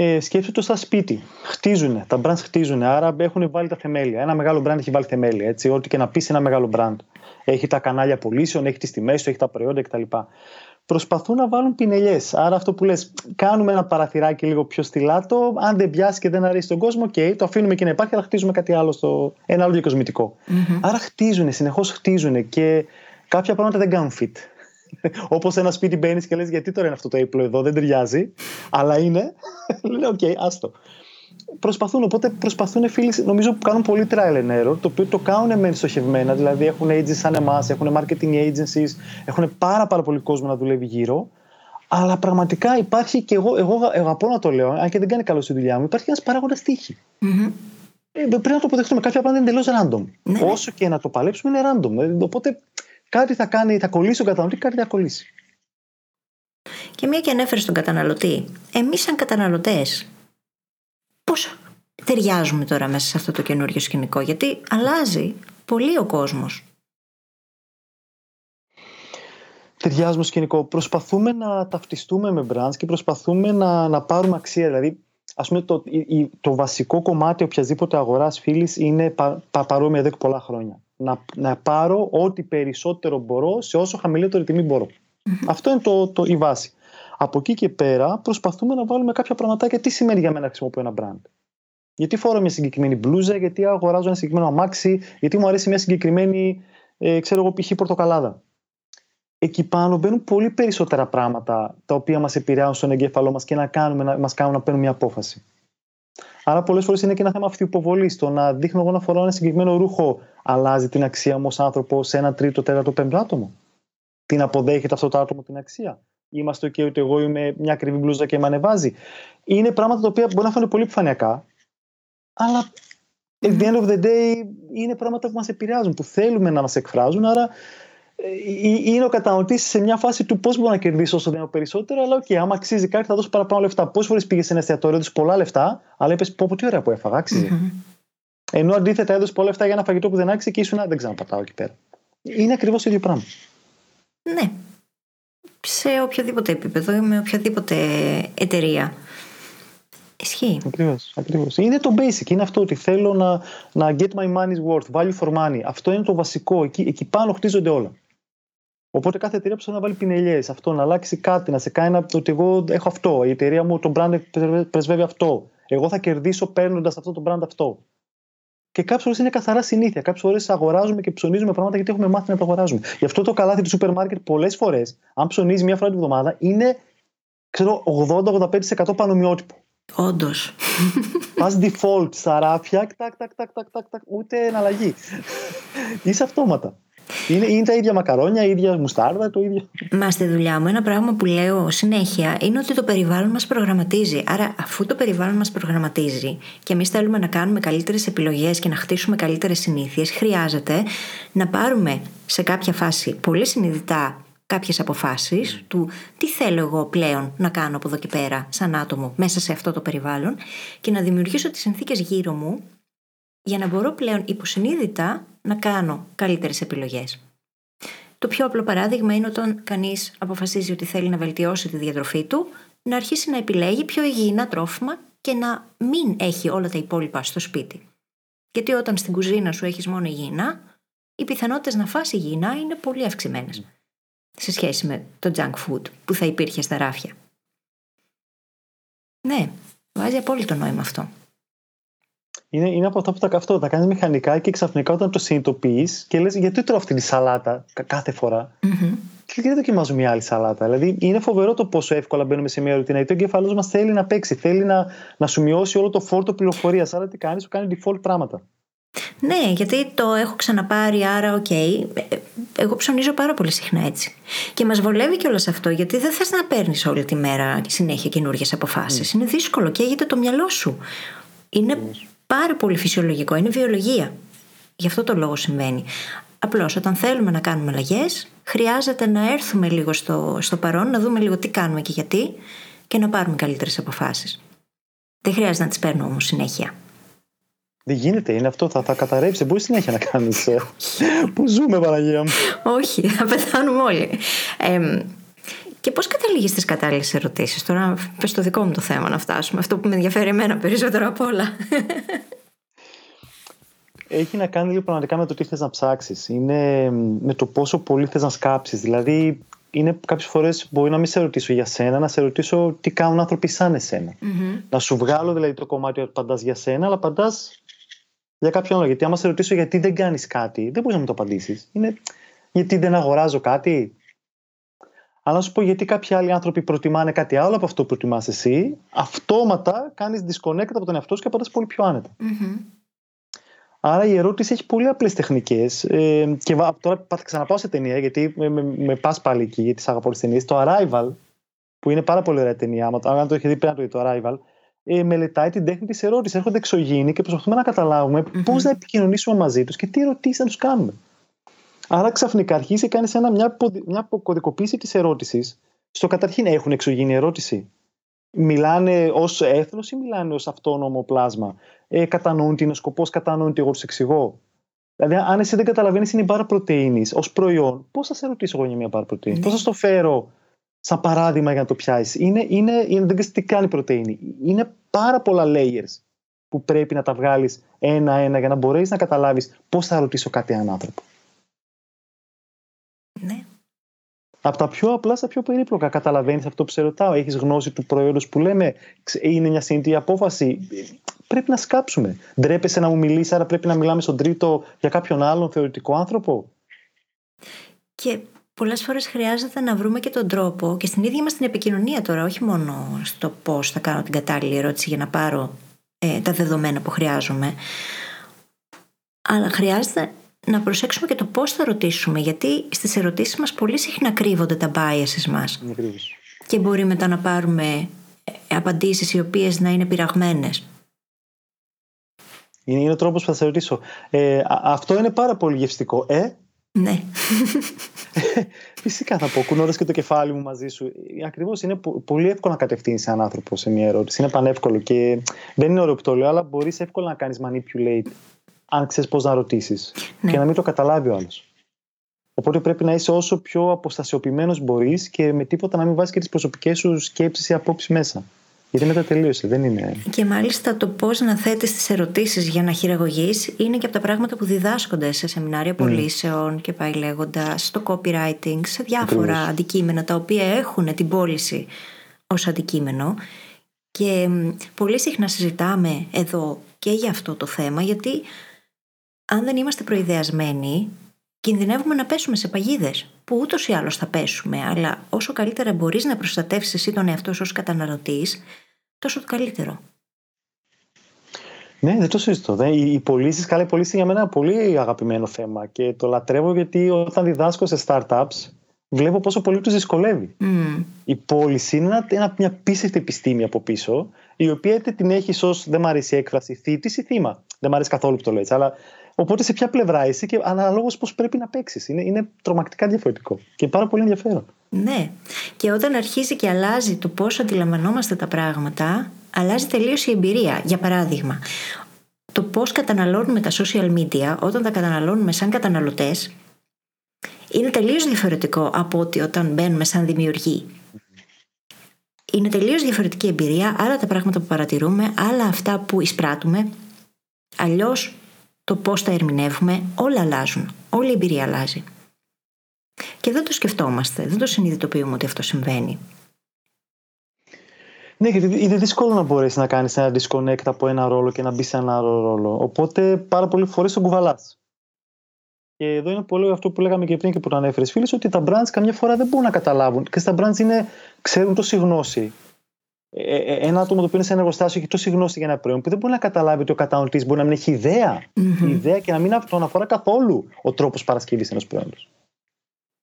[SPEAKER 2] Ε, σκέψτε το στα σπίτι. Χτίζουν. Τα brands χτίζουν. Άρα έχουν βάλει τα θεμέλια. Ένα μεγάλο brand έχει βάλει θεμέλια. Έτσι, ό,τι και να πεις ένα μεγάλο brand. Έχει τα κανάλια πωλήσεων, έχει τις τιμές του, έχει τα προϊόντα κτλ προσπαθούν να βάλουν πινελιές. Άρα αυτό που λες, κάνουμε ένα παραθυράκι λίγο πιο στυλάτο. Αν δεν πιάσει και δεν αρέσει τον κόσμο, okay, το αφήνουμε και να υπάρχει, αλλά χτίζουμε κάτι άλλο, στο, ένα άλλο διακοσμητικό. Mm-hmm. Άρα χτίζουν, συνεχώς χτίζουν και κάποια πράγματα δεν κάνουν fit. Όπως ένα σπίτι μπαίνεις και λες: Γιατί τώρα είναι αυτό το έπιπλο εδώ, δεν ταιριάζει. Αλλά είναι. Λένε: OK, okay, άστο προσπαθούν. Οπότε προσπαθούν φίλοι, νομίζω που κάνουν πολύ trial and error, το οποίο το κάνουν μεν στοχευμένα. Δηλαδή έχουν agencies σαν εμάς, έχουν marketing agencies, έχουν πάρα, πάρα πολύ κόσμο να δουλεύει γύρω. Αλλά πραγματικά υπάρχει και εγώ, εγώ αγαπώ να το λέω, αν και δεν κάνει καλό στη δουλειά μου, υπάρχει ένας παράγοντας τύχη. Mm-hmm. Ε, πρέπει να το αποδεχτούμε. Κάποια πράγματα είναι εντελώς random. Ναι. Όσο και να το παλέψουμε, είναι random. Ε, οπότε κάτι θα κάνει, θα κολλήσει ο καταναλωτής, κάτι θα κολλήσει.
[SPEAKER 1] Και μία και ανέφερες στον καταναλωτή. Εμείς, σαν καταναλωτές, πώς ταιριάζουμε τώρα μέσα σε αυτό το καινούριο σκηνικό, γιατί αλλάζει πολύ ο κόσμος.
[SPEAKER 2] Ταιριάζουμε στο σκηνικό. Προσπαθούμε να ταυτιστούμε με brands και προσπαθούμε να, να πάρουμε αξία. Δηλαδή, ας πούμε, το, το βασικό κομμάτι οποιασδήποτε αγοράς φίλης είναι πα, πα, παρόμοια εδώ και πολλά χρόνια. Να, να πάρω ό,τι περισσότερο μπορώ σε όσο χαμηλότερη τιμή μπορώ. Αυτό είναι το, το, η βάση. Από εκεί και πέρα προσπαθούμε να βάλουμε κάποια πραγματάκια. Τι σημαίνει για μένα να χρησιμοποιώ ένα brand; Γιατί φορώ μια συγκεκριμένη μπλούζα, γιατί αγοράζω ένα συγκεκριμένο αμάξι, γιατί μου αρέσει μια συγκεκριμένη, ε, ξέρω εγώ, π.χ. πορτοκαλάδα. Εκεί πάνω μπαίνουν πολύ περισσότερα πράγματα τα οποία μας επηρεάζουν στον εγκέφαλό μας και να κάνουμε, να, μας κάνουν να παίρνουμε μια απόφαση. Άρα, πολλές φορές είναι και ένα θέμα αυτοϋποβολή. Το να δείχνω εγώ να φοράω ένα συγκεκριμένο ρούχο αλλάζει την αξία μου ως άνθρωπο σε ένα τρίτο, τέταρτο, πέμπτο άτομο. Την αποδέχεται αυτό το άτομο την αξία. Είμαστε και ότι εγώ είμαι μια ακριβή μπλούζα και με ανεβάζει. Είναι πράγματα τα οποία μπορεί να φαίνονται πολύ επιφανειακά, αλλά at the end of the day είναι πράγματα που μας επηρεάζουν, που θέλουμε να μας εκφράζουν. Άρα ε, είναι ο καταναλωτής σε μια φάση του πώς μπορώ να κερδίσω όσο δυνατό περισσότερο, αλλά OK, okay, άμα αξίζει κάτι θα δώσω παραπάνω λεφτά. Πόσες φορές πήγες σε ένα εστιατόριο, έδωσες πολλά λεφτά, αλλά είπες πω, πω τι ωραία που έφαγα, Ενώ αντίθετα έδωσες πολλά λεφτά για ένα φαγητό που δεν άξιζε και ήσουν δεν ξαναπατάω εκεί πέρα. Είναι ακριβώς το ίδιο πράγμα.
[SPEAKER 1] Ναι, σε οποιοδήποτε επίπεδο ή με οποιαδήποτε εταιρεία. Ισχύει.
[SPEAKER 2] Ακριβώς, ακριβώς. Είναι το basic. Είναι αυτό ότι θέλω να, να get my money's worth, value for money. Αυτό είναι το βασικό. Εκεί, εκεί πάνω χτίζονται όλα. Οπότε κάθε εταιρεία πρέπει να βάλει πινελιές, αυτό, να αλλάξει κάτι, να σε κάνει να, ότι εγώ έχω αυτό. Η εταιρεία μου, το brand πρεσβεύει αυτό. Εγώ θα κερδίσω παίρνοντας αυτό το brand αυτό. Και κάποιες φορές είναι καθαρά συνήθεια. Κάποιες φορές αγοράζουμε και ψωνίζουμε πράγματα γιατί έχουμε μάθει να το αγοράζουμε. Γι' αυτό το καλάθι του σούπερ μάρκετ πολλές φορές, αν ψωνίζει μία φορά την εβδομάδα, είναι 80-85% πανομοιότυπο.
[SPEAKER 1] Όντως.
[SPEAKER 2] Πας default στα ράφια, τάκ, τάκ, τάκ, τάκ, τάκ, ούτε εναλλαγή. Είσαι αυτόματα. Είναι, είναι τα ίδια μακαρόνια, η ίδια μουστάρδα, το ίδιο.
[SPEAKER 1] Μα στη δουλειά μου ένα πράγμα που λέω συνέχεια είναι ότι το περιβάλλον μας προγραμματίζει. Άρα, αφού το περιβάλλον μας προγραμματίζει και εμείς θέλουμε να κάνουμε καλύτερες επιλογές και να χτίσουμε καλύτερες συνήθειες, χρειάζεται να πάρουμε σε κάποια φάση πολύ συνειδητά κάποιες αποφάσεις του τι θέλω εγώ πλέον να κάνω από εδώ και πέρα, σαν άτομο, μέσα σε αυτό το περιβάλλον και να δημιουργήσω τις συνθήκες γύρω μου για να μπορώ πλέον υποσυνείδητα να κάνω καλύτερες επιλογές. Το πιο απλό παράδειγμα είναι όταν κανείς αποφασίζει ότι θέλει να βελτιώσει τη διατροφή του, να αρχίσει να επιλέγει πιο υγιεινά τρόφιμα και να μην έχει όλα τα υπόλοιπα στο σπίτι. Γιατί όταν στην κουζίνα σου έχεις μόνο υγιεινά, οι πιθανότητες να φας υγιεινά είναι πολύ αυξημένες σε σχέση με το junk food που θα υπήρχε στα ράφια. Ναι, βάζει απόλυτο νόημα αυτό
[SPEAKER 2] είναι, είναι από αυτά που τα καυτό. Τα κάνεις μηχανικά και ξαφνικά όταν το συνειδητοποιείς και λες: Γιατί τρώω αυτή τη σαλάτα κάθε φορά. Mm-hmm. γιατί δοκιμάζω μια άλλη σαλάτα. Δηλαδή, είναι φοβερό το πόσο εύκολα μπαίνουμε σε μια ρουτίνα. Γιατί ο εγκέφαλό μας θέλει να παίξει, θέλει να, να σου μειώσει όλο το φόρτο πληροφορίας. Άρα, τι κάνεις, σου κάνει default πράγματα.
[SPEAKER 1] Ναι, γιατί το έχω ξαναπάρει, άρα OK. Okay. Εγώ ψωνίζω πάρα πολύ συχνά έτσι. Και μας βολεύει κιόλας αυτό, γιατί δεν θες να παίρνεις όλη τη μέρα συνέχεια καινούργιες αποφάσεις. Mm. Είναι δύσκολο, καίγεται το μυαλό σου. Είναι mm. Πάρα πολύ φυσιολογικό, είναι βιολογία. Γι' αυτό το λόγο συμβαίνει. Απλώς όταν θέλουμε να κάνουμε αλλαγές, χρειάζεται να έρθουμε λίγο στο, στο παρόν, να δούμε λίγο τι κάνουμε και γιατί και να πάρουμε καλύτερες αποφάσεις. Δεν χρειάζεται να τις παίρνω όμως συνέχεια.
[SPEAKER 2] Δεν γίνεται, είναι αυτό, θα, θα καταρρεύσει. Μπορεί συνέχεια να κάνεις. Ε, πού ζούμε, Παναγία μου;
[SPEAKER 1] Όχι, θα πεθάνουμε όλοι. Ε, και πώς καταλήγεις στις κατάλληλες ερωτήσεις; Τώρα, πες το δικό μου το θέμα να φτάσουμε. Αυτό που με ενδιαφέρει εμένα περισσότερο απ' όλα.
[SPEAKER 2] Έχει να κάνει λίγο πραγματικά με το τι θες να ψάξεις. Είναι με το πόσο πολύ θες να σκάψεις. Δηλαδή, είναι κάποιες φορές μπορεί να μην σε ρωτήσω για σένα, να σε ρωτήσω τι κάνουν άνθρωποι σαν εσένα. Mm-hmm. Να σου βγάλω δηλαδή το κομμάτι ότι απαντά για σένα, αλλά απαντά για κάποιον άλλο. Γιατί άμα σε ρωτήσω γιατί δεν κάνεις κάτι, δεν μπορείς να μου το απαντήσεις. Είναι γιατί δεν αγοράζω κάτι. Αλλά να σου πω γιατί κάποιοι άλλοι άνθρωποι προτιμάνε κάτι άλλο από αυτό που προτιμάς εσύ, αυτόματα κάνεις disconnect από τον εαυτό σου και απαντά πολύ πιο άνετα. Mm-hmm. Άρα η ερώτηση έχει πολύ απλές τεχνικές. Ε, και τώρα θα ξαναπάω σε ταινία, γιατί με, με, με πας πάλι εκεί, γιατί σ' αγαπώ τις ταινίες. Το Arrival, που είναι πάρα πολύ ωραία ταινία, αν το έχει δει πέρα το, το Arrival, ε, μελετάει την τέχνη της ερώτησης. Έρχονται εξωγήινοι και προσπαθούμε να καταλάβουμε mm-hmm. πώς να επικοινωνήσουμε μαζί τους και τι ερωτήσεις να τους κάνουμε. Άρα ξαφνικά αρχίζει και κάνει μια, μια αποκωδικοποίηση της ερώτησης. Στο καταρχήν έχουν εξωγήινη ερώτηση. Μιλάνε ως έθνος ή μιλάνε ως αυτόνομο πλάσμα; Ε, κατανοούν τι είναι ο σκοπός, κατανοούν τι εγώ τους εξηγώ; Δηλαδή, αν εσύ δεν καταλαβαίνεις είναι η μπάρα πρωτενη ως προϊόν, πώς θα σε ρωτήσω εγώ για μια μπάρα πρωτενη, ναι. πώς θα στο φέρω σαν παράδειγμα για να το πιάσεις; Είναι, είναι, είναι, δεν ξέρεις τι κάνει πρωτενη. Είναι πάρα πολλά layers που πρέπει να τα βγάλεις ένα-ένα για να μπορέσεις να καταλάβεις πώς θα ρωτήσω κάτι έναν άνθρωπο.
[SPEAKER 1] Ναι.
[SPEAKER 2] Από τα πιο απλά στα πιο περίπλοκα. Καταλαβαίνεις αυτό που σε ρωτάω. Έχεις γνώση του προϊόντος που λέμε. Είναι μια συνήθεια απόφαση. Πρέπει να σκάψουμε. Ντρέπεσαι να μου μιλήσεις, άρα πρέπει να μιλάμε στον τρίτο για κάποιον άλλον θεωρητικό άνθρωπο;
[SPEAKER 1] Και πολλές φορές χρειάζεται να βρούμε και τον τρόπο και στην ίδια μας την επικοινωνία τώρα, όχι μόνο στο πώς θα κάνω την κατάλληλη ερώτηση για να πάρω ε, τα δεδομένα που χρειάζομαι, αλλά χρειάζεται να προσέξουμε και το πώς θα ρωτήσουμε, γιατί στις ερωτήσεις μας πολύ συχνά κρύβονται τα biases μας. Και μπορεί μετά να πάρουμε ε, απαντήσεις οι οποίες να είναι πειραγμένες.
[SPEAKER 2] Είναι, είναι ο τρόπος που θα σε ρωτήσω. Ε, αυτό είναι πάρα πολύ γευστικό. Ε,
[SPEAKER 1] ναι.
[SPEAKER 2] Φυσικά θα πω, κουνώντας και το κεφάλι μου μαζί σου. Ακριβώς είναι πολύ εύκολο να κατευθύνεις έναν άνθρωπο σε μια ερώτηση. Είναι πανεύκολο και δεν είναι ωραίο που το λέω, αλλά μπορείς εύκολα να κάνεις manipulate αν ξέρεις πώς να ρωτήσεις ναι. και να μην το καταλάβει ο άλλος. Οπότε πρέπει να είσαι όσο πιο αποστασιοποιημένος μπορείς και με τίποτα να μην βάζεις και τις προσωπικές σου σκέψεις ή απόψεις μέσα. Γιατί μετά τελείωσε, δεν είναι.
[SPEAKER 1] Και μάλιστα το πώς να θέτεις τις ερωτήσεις για να χειραγωγείς είναι και από τα πράγματα που διδάσκονται σε σεμινάρια πωλήσεων και πάει λέγοντα, στο copywriting, σε διάφορα αντικείμενα τα οποία έχουν την πώληση ως αντικείμενο. Και πολύ συχνά συζητάμε εδώ και για αυτό το θέμα, γιατί αν δεν είμαστε προειδεασμένοι, κινδυνεύουμε να πέσουμε σε παγίδες. Που ούτως ή άλλως θα πέσουμε, αλλά όσο καλύτερα μπορείς να προστατεύσεις εσύ τον εαυτό σου ως καταναλωτής, τόσο το καλύτερο.
[SPEAKER 2] Ναι, δεν το συζητώ. Οι πωλήσεις, καλά, οι πωλήσεις για μένα είναι πολύ αγαπημένο θέμα και το λατρεύω γιατί όταν διδάσκω σε startups, βλέπω πόσο πολύ τους δυσκολεύει. Mm. Η πώληση είναι ένα, μια πίστη επιστήμη από πίσω, η οποία είτε την έχεις ως δεν μ' αρέσει η έκφραση θήτη ή θύμα. Δεν μ' αρέσει καθόλου που το λέει, αλλά Οπότε σε ποια πλευρά είσαι και αναλόγως πώς πρέπει να παίξεις. Είναι, είναι τρομακτικά διαφορετικό και πάρα πολύ ενδιαφέρον.
[SPEAKER 1] Ναι. Και όταν αρχίζει και αλλάζει το πώς αντιλαμβανόμαστε τα πράγματα, αλλάζει τελείως η εμπειρία. Για παράδειγμα, το πώς καταναλώνουμε τα social media όταν τα καταναλώνουμε σαν καταναλωτές είναι τελείως διαφορετικό από ότι όταν μπαίνουμε σαν δημιουργοί. Είναι τελείως διαφορετική εμπειρία, άλλα τα πράγματα που παρατηρούμε, άλλα αυτά που εισπράττουμε. Αλλιώς το πώς τα ερμηνεύουμε, όλα αλλάζουν. Όλη η εμπειρία αλλάζει. Και δεν το σκεφτόμαστε, δεν το συνειδητοποιούμε ότι αυτό συμβαίνει.
[SPEAKER 2] Ναι, γιατί είναι δύσκολο να μπορέσεις να κάνεις ένα disconnect από ένα ρόλο και να μπεις σε ένα άλλο ρόλο. Οπότε πάρα πολλοί φορές τον κουβαλάς. Και εδώ είναι πολύ αυτό που λέγαμε και πριν και που το ανέφερες, φίλες, ότι τα brands καμιά φορά δεν μπορούν να καταλάβουν. Και στα brands είναι, ξέρουν τόση γνώση. Ε, ε, ένα άτομο το οποίο είναι σε ένα εργοστάσιο έχει τόση γνώση για ένα προϊόν που δεν μπορεί να καταλάβει ότι ο καταναλωτής μπορεί να μην έχει ιδέα. Mm-hmm. Ιδέα και να μην τον αφορά καθόλου ο τρόπος παρασκευής ενός προϊόντος.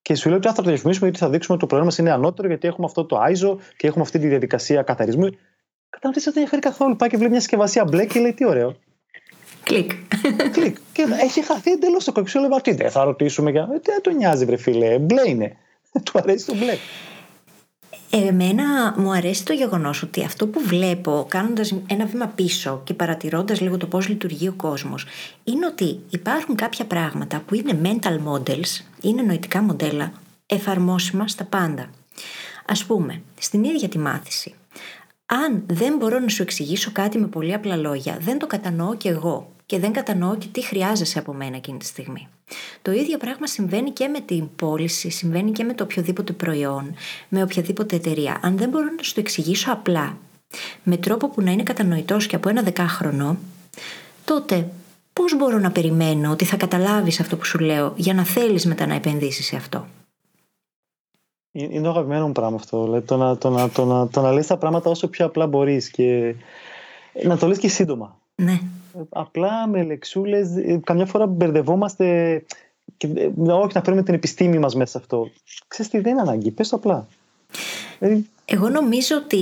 [SPEAKER 2] Και σου λέει ότι θα το διαφημίσουμε γιατί θα δείξουμε ότι το προϊόν μας είναι ανώτερο, γιατί έχουμε αυτό το ISO και έχουμε αυτή τη διαδικασία καθαρισμού. Ο καταναλωτής δεν ενδιαφέρει καθόλου. Πάει και βλέπει μια συσκευασία μπλε και λέει τι ωραίο.
[SPEAKER 1] Κλικ.
[SPEAKER 2] Κλικ. Και έχει χαθεί εντελώς το κοξιό. Λέει τι δεν θα ρωτήσουμε για. Ε, τι δεν το νοιάζει, βρε φίλε. Μπλε είναι. Του αρέσει το μπλε.
[SPEAKER 1] Εμένα μου αρέσει το γεγονός ότι αυτό που βλέπω κάνοντας ένα βήμα πίσω και παρατηρώντας λίγο το πώς λειτουργεί ο κόσμος, είναι ότι υπάρχουν κάποια πράγματα που είναι mental models, είναι νοητικά μοντέλα, εφαρμόσιμα στα πάντα. Α πούμε, στην ίδια τη μάθηση. Αν δεν μπορώ να σου εξηγήσω κάτι με πολύ απλά λόγια, δεν το κατανοώ κι εγώ και δεν κατανοώ και τι χρειάζεσαι από μένα εκείνη τη στιγμή. Το ίδιο πράγμα συμβαίνει και με την πώληση, συμβαίνει και με το οποιοδήποτε προϊόν, με οποιαδήποτε εταιρεία. Αν δεν μπορώ να σου το εξηγήσω απλά, με τρόπο που να είναι κατανοητός και από ένα δεκάχρονο, τότε πώς μπορώ να περιμένω ότι θα καταλάβεις αυτό που σου λέω για να θέλεις μετά να επενδύσεις σε αυτό;
[SPEAKER 2] Είναι το αγαπημένο μου πράγμα αυτό. Δηλαδή, το, να, το, να, το, να, το να λες τα πράγματα όσο πιο απλά μπορείς και να το λες και σύντομα.
[SPEAKER 1] Ναι
[SPEAKER 2] απλά με λεξούλες, ε, καμιά φορά μπερδευόμαστε και, ε, όχι να φέρουμε την επιστήμη μας μέσα σε αυτό. Ξέρεις τι δεν είναι ανάγκη, πες το απλά.
[SPEAKER 1] Δηλαδή- Εγώ νομίζω ότι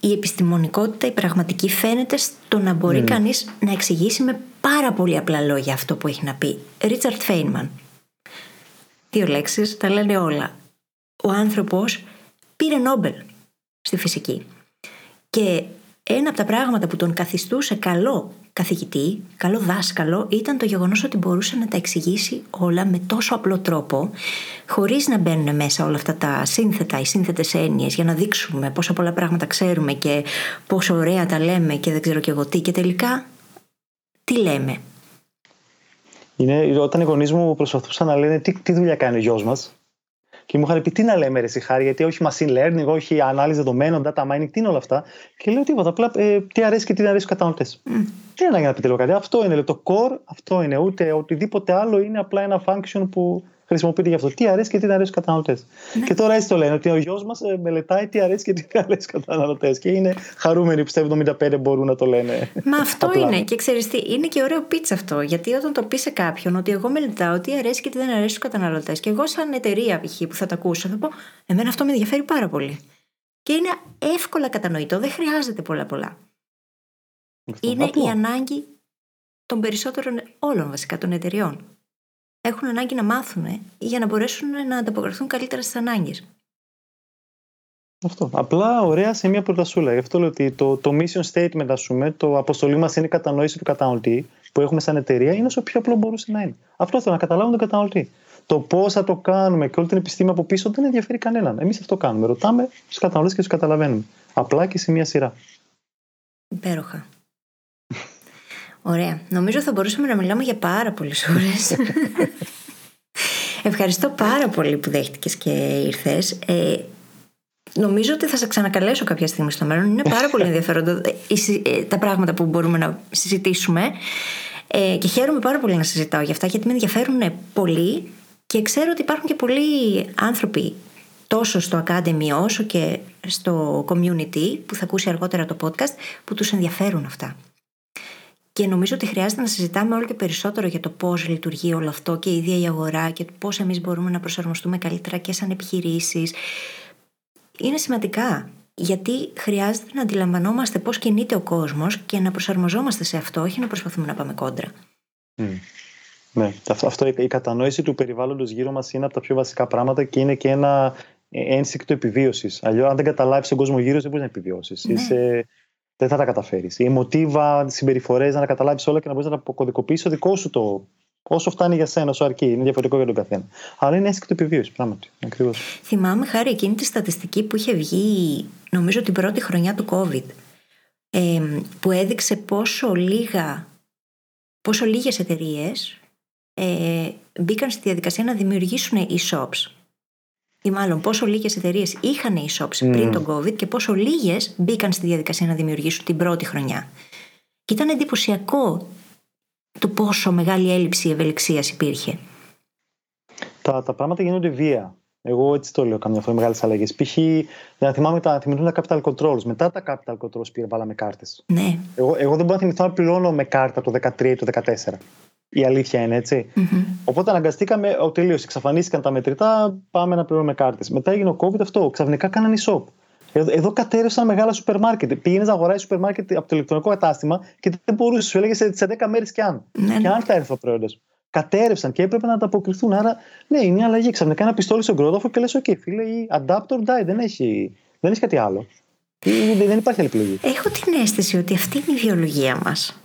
[SPEAKER 1] η επιστημονικότητα, η πραγματική φαίνεται στο να μπορεί mm. κανείς να εξηγήσει με πάρα πολύ απλά λόγια αυτό που έχει να πει. Ρίτσαρτ Φέινμαν. Δύο λέξεις, τα λένε όλα. Ο άνθρωπος πήρε Νόμπελ στη φυσική. Και ένα από τα πράγματα που τον καθιστούσε καλό καθηγητή, καλό δάσκαλο, ήταν το γεγονός ότι μπορούσε να τα εξηγήσει όλα με τόσο απλό τρόπο, χωρίς να μπαίνουν μέσα όλα αυτά τα σύνθετα, οι σύνθετες έννοιες, για να δείξουμε πόσα πολλά πράγματα ξέρουμε και πόσο ωραία τα λέμε και δεν ξέρω και εγώ τι. Και τελικά, τι λέμε;
[SPEAKER 2] Είναι όταν οι γονείς μου προσπαθούσαν να λένε τι, τι δουλειά κάνει ο γιος μας, και μου είχαν πει τι να λέμε ρε Σιχάρη, γιατί όχι machine learning, όχι ανάλυση δεδομένων, data mining, τι είναι όλα αυτά. Και λέω τίποτα, απλά ε, τι αρέσει και τι δεν αρέσει στους καταναλωτές. Mm. Τι είναι να πείτε λίγο κάτι. Αυτό είναι το core, αυτό είναι. Ούτε οτιδήποτε άλλο είναι απλά ένα function που χρησιμοποιείται γι' αυτό. Τι αρέσει και τι δεν αρέσει στους καταναλωτές. Ναι. Και τώρα έτσι το λένε, ότι ο γιος μας ε, μελετάει τι αρέσει και τι δεν αρέσει στους καταναλωτές. Και είναι χαρούμενοι που στα 75 μπορούν να το λένε.
[SPEAKER 1] Μα αυτό είναι. Και ξέρεις τι, είναι και ωραίο πίτσα αυτό. Γιατί όταν το πει σε κάποιον ότι εγώ μελετάω τι αρέσει και τι δεν αρέσει στους καταναλωτές, και εγώ σαν εταιρεία π.χ. που θα τα ακούσω, θα πω, Εμένα αυτό με ενδιαφέρει πάρα πολύ. Και είναι εύκολα κατανοητό, δεν χρειάζεται πολλά πολλά. Είναι η ανάγκη των περισσότερων, όλων βασικά των εταιριών έχουν ανάγκη να μάθουν για να μπορέσουν να ανταποκριθούν καλύτερα στις ανάγκες.
[SPEAKER 2] Αυτό. Απλά ωραία σε μια προτασούλα. Γι' αυτό λέω ότι το, το mission statement, ας πούμε, το αποστολή μας είναι η κατανόηση του καταναλωτή που έχουμε σαν εταιρεία, είναι όσο πιο απλό μπορούσε να είναι. Αυτό θέλω να καταλάβουν τον καταναλωτή. Το πώς θα το κάνουμε και όλη την επιστήμη από πίσω δεν ενδιαφέρει κανέναν. Εμείς αυτό κάνουμε. Ρωτάμε τους καταναλωτές και τους καταλαβαίνουμε. Απλά και σε μια σειρά.
[SPEAKER 1] Υπέροχα. Ωραία. Νομίζω θα μπορούσαμε να μιλάμε για πάρα πολλές ώρες. Ευχαριστώ πάρα πολύ που δέχτηκες και ήρθες. Ε, νομίζω ότι θα σε ξανακαλέσω κάποια στιγμή στο μέλλον. Είναι πάρα πολύ ενδιαφέροντα ε, τα πράγματα που μπορούμε να συζητήσουμε. Ε, και χαίρομαι πάρα πολύ να συζητάω για αυτά γιατί με ενδιαφέρουν πολύ και ξέρω ότι υπάρχουν και πολλοί άνθρωποι τόσο στο Academy όσο και στο community που θα ακούσει αργότερα το podcast που τους ενδιαφέρουν αυτά. Και νομίζω ότι χρειάζεται να συζητάμε όλο και περισσότερο για το πώς λειτουργεί όλο αυτό και η ίδια η αγορά και πώς εμείς μπορούμε να προσαρμοστούμε καλύτερα και σαν επιχειρήσεις. Είναι σημαντικά. Γιατί χρειάζεται να αντιλαμβανόμαστε πώς κινείται ο κόσμος και να προσαρμοζόμαστε σε αυτό, όχι να προσπαθούμε να πάμε κόντρα.
[SPEAKER 2] Mm. Ναι, αυτό, η κατανόηση του περιβάλλοντος γύρω μας είναι από τα πιο βασικά πράγματα και είναι και ένα ένστικτο επιβίωσης. Αλλιώς αν δεν καταλάβεις τον κόσμο γύρω δεν μπορείς να επιβιώσεις. Ναι. Είσαι δεν θα τα καταφέρεις. Η μοτίβα, τις συμπεριφορές, να τα καταλάβεις όλα και να μπορείς να τα αποκωδικοποιήσεις το δικός σου το. Όσο φτάνει για σένα, όσο αρκεί. Είναι διαφορετικό για τον καθένα. Αλλά είναι το επιβίωση, πράγματι. Ακριβώς.
[SPEAKER 1] Θυμάμαι χάρη εκείνη τη στατιστική που είχε βγει, νομίζω την πρώτη χρονιά του COVID, ε, που έδειξε πόσο λίγα, πόσο λίγες εταιρείες ε, μπήκαν στη διαδικασία να δημιουργήσουν e-shops ή μάλλον πόσο λίγες εταιρείες είχαν e-shops πριν τον COVID και πόσο λίγες μπήκαν στη διαδικασία να δημιουργήσουν την πρώτη χρονιά. Και ήταν εντυπωσιακό το πόσο μεγάλη έλλειψη ευελιξίας υπήρχε.
[SPEAKER 2] Τα, τα πράγματα γίνονται βία. Εγώ έτσι το λέω καμιά φορά μεγάλες αλλαγές. Π.χ. να θυμάμαι τα, θυμηθούν τα capital controls. Μετά τα capital controls πήρα βάλαμε κάρτες.
[SPEAKER 1] Ναι.
[SPEAKER 2] Εγώ, εγώ δεν μπορώ να θυμηθώ να πληρώνω με κάρτα το 13 ή το 14. Η αλήθεια είναι έτσι.
[SPEAKER 1] Mm-hmm.
[SPEAKER 2] Οπότε αναγκαστήκαμε, ο τελείω εξαφανίστηκαν τα μετρητά, πάμε να πληρώνουμε κάρτες. Μετά έγινε ο COVID αυτό. Ξαφνικά κάνανε e-shop. Εδώ, εδώ κατέρευσαν μεγάλα σούπερ μάρκετ. Πήγαινες να αγοράσεις σούπερ μάρκετ από το ηλεκτρονικό κατάστημα και δεν μπορούσες, σου έλεγε σε, σε 10 μέρες κι αν.
[SPEAKER 1] Ναι,
[SPEAKER 2] Και
[SPEAKER 1] ναι.
[SPEAKER 2] αν θα έρθει το προϊόντας σου. Κατέρευσαν και έπρεπε να ανταποκριθούν. Άρα, ναι, είναι μια αλλαγή. Ξαφνικά ένα πιστόλι στον κρόταφο και λες: OK, φίλε, η adapt or die. Δεν έχει, δεν έχει κάτι άλλο. Ή Δεν υπάρχει άλλη επιλογή.
[SPEAKER 1] Έχω την αίσθηση ότι αυτή είναι η βιολογία μας.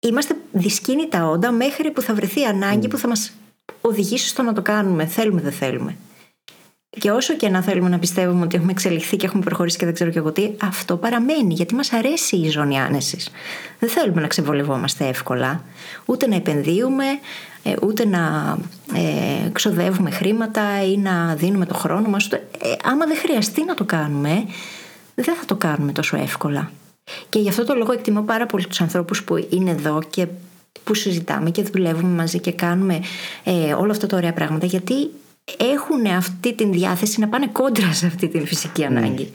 [SPEAKER 1] Είμαστε δυσκίνητα όντα μέχρι που θα βρεθεί ανάγκη που θα μας οδηγήσει στο να το κάνουμε. Θέλουμε, δεν θέλουμε. Και όσο και να θέλουμε να πιστεύουμε ότι έχουμε εξελιχθεί και έχουμε προχωρήσει και δεν ξέρω και εγώ τι, αυτό παραμένει γιατί μας αρέσει η ζώνη άνεσης. Δεν θέλουμε να ξεβολευόμαστε εύκολα, ούτε να επενδύουμε, ε, ούτε να ε, ξοδεύουμε χρήματα ή να δίνουμε το χρόνο μας. Ούτε- Ε, άμα δεν χρειαστεί να το κάνουμε, δεν θα το κάνουμε τόσο εύκολα. Και γι' αυτό το λόγο εκτιμώ πάρα πολύ τους ανθρώπους που είναι εδώ και που συζητάμε και δουλεύουμε μαζί και κάνουμε ε, όλα αυτά τα ωραία πράγματα γιατί έχουν αυτή την διάθεση να πάνε κόντρα σε αυτή την φυσική ανάγκη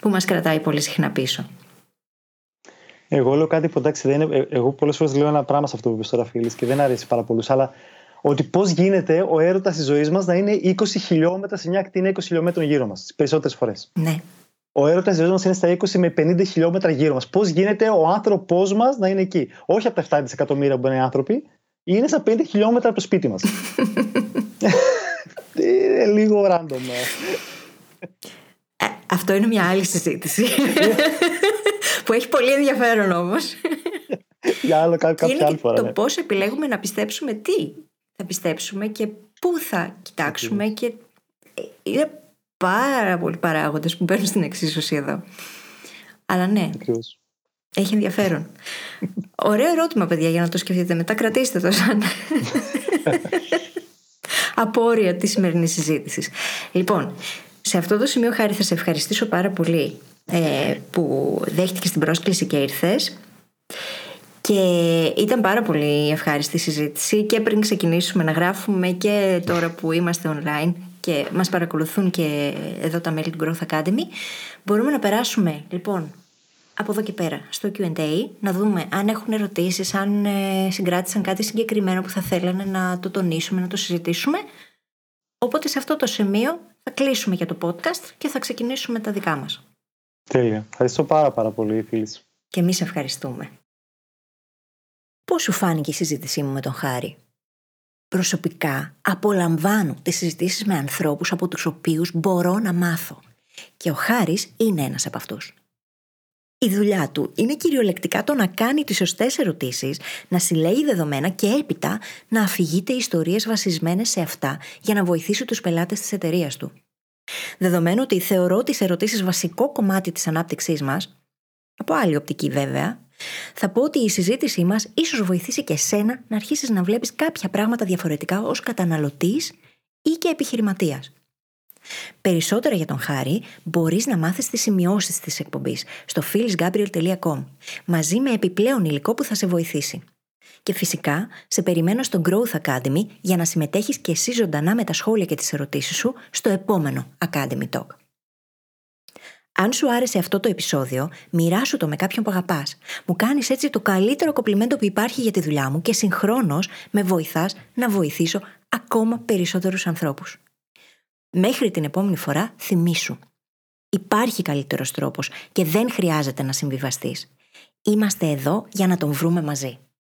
[SPEAKER 1] που μας κρατάει πολύ συχνά πίσω.
[SPEAKER 2] Εγώ λέω κάτι που εντάξει, δεν είναι, ε, εγώ πολλές φορές λέω ένα πράγμα σε αυτό που είπες τώρα, φίλη, και δεν αρέσει πάρα πολλούς, αλλά ότι πώς γίνεται ο έρωτας της ζωής μας να είναι 20 χιλιόμετρα σε μια ακτίνα 20 χιλιόμετρων γύρω μας, τις περισσότερες φορές.
[SPEAKER 1] Ναι.
[SPEAKER 2] Ο έρωτας της ζωής μας είναι στα 20 με 50 χιλιόμετρα γύρω μας. Πώς γίνεται ο άνθρωπός μας να είναι εκεί; Όχι από τα 7 δισεκατομμύρια που είναι άνθρωποι, είναι στα 50 χιλιόμετρα από το σπίτι μας. είναι λίγο random. ε.
[SPEAKER 1] Ε, αυτό είναι μια άλλη συζήτηση. που έχει πολύ ενδιαφέρον όμως.
[SPEAKER 2] Για άλλο, κά-
[SPEAKER 1] Και
[SPEAKER 2] κάποια
[SPEAKER 1] είναι
[SPEAKER 2] άλλη
[SPEAKER 1] και
[SPEAKER 2] φορά.
[SPEAKER 1] το
[SPEAKER 2] ναι.
[SPEAKER 1] πώς επιλέγουμε να πιστέψουμε τι θα πιστέψουμε και πού θα κοιτάξουμε και ε, είναι πάρα πολλοί παράγοντες που μπαίνουν στην εξίσωση εδώ. Αλλά ναι,
[SPEAKER 2] Ακριβώς.
[SPEAKER 1] έχει ενδιαφέρον. Ωραίο ερώτημα, παιδιά, για να το σκεφτείτε μετά. Κρατήστε το σαν απόρρια της σημερινής συζήτησης. Λοιπόν, σε αυτό το σημείο, Χάρη, θα σε ευχαριστήσω πάρα πολύ ε, που δέχτηκες την πρόσκληση και ήρθες. Και ήταν πάρα πολύ ευχάριστη η συζήτηση και πριν ξεκινήσουμε να γράφουμε και τώρα που είμαστε online και μας παρακολουθούν και εδώ τα μέλη του Growth Academy μπορούμε να περάσουμε λοιπόν από εδώ και πέρα στο Q&A να δούμε αν έχουν ερωτήσεις, αν ε, συγκράτησαν κάτι συγκεκριμένο που θα θέλανε να το τονίσουμε, να το συζητήσουμε. Οπότε σε αυτό το σημείο θα κλείσουμε για το podcast και θα ξεκινήσουμε τα δικά μας.
[SPEAKER 2] Τέλεια. Ευχαριστώ πάρα, πάρα πολύ, φίλη.
[SPEAKER 1] Και εμείς ευχαριστούμε. Πώς σου φάνηκε η συζήτησή μου με τον Χάρη; Προσωπικά απολαμβάνω τις συζητήσεις με ανθρώπους από τους οποίους μπορώ να μάθω. Και ο Χάρης είναι ένας από αυτούς. Η δουλειά του είναι κυριολεκτικά το να κάνει τις σωστές ερωτήσεις, να συλλέγει δεδομένα και έπειτα να αφηγείται ιστορίες βασισμένες σε αυτά για να βοηθήσει τους πελάτες της εταιρείας του. Δεδομένου ότι θεωρώ τις ερωτήσεις βασικό κομμάτι της ανάπτυξής μας, από άλλη οπτική βέβαια, θα πω ότι η συζήτησή μας ίσως βοηθήσει και εσένα να αρχίσεις να βλέπεις κάποια πράγματα διαφορετικά ως καταναλωτής ή και επιχειρηματίας. Περισσότερα για τον Χάρη μπορείς να μάθεις τις σημειώσεις της εκπομπής στο phyllisgabriel.com μαζί με επιπλέον υλικό που θα σε βοηθήσει. Και φυσικά σε περιμένω στο Growth Academy για να συμμετέχεις και εσύ ζωντανά με τα σχόλια και τις ερωτήσεις σου στο επόμενο Academy Talk. Αν σου άρεσε αυτό το επεισόδιο, μοιράσου το με κάποιον που αγαπάς. Μου κάνεις έτσι το καλύτερο κοπλιμέντο που υπάρχει για τη δουλειά μου και συγχρόνως με βοηθάς να βοηθήσω ακόμα περισσότερους ανθρώπους. Μέχρι την επόμενη φορά, θυμήσου. Υπάρχει καλύτερος τρόπος και δεν χρειάζεται να συμβιβαστείς. Είμαστε εδώ για να τον βρούμε μαζί.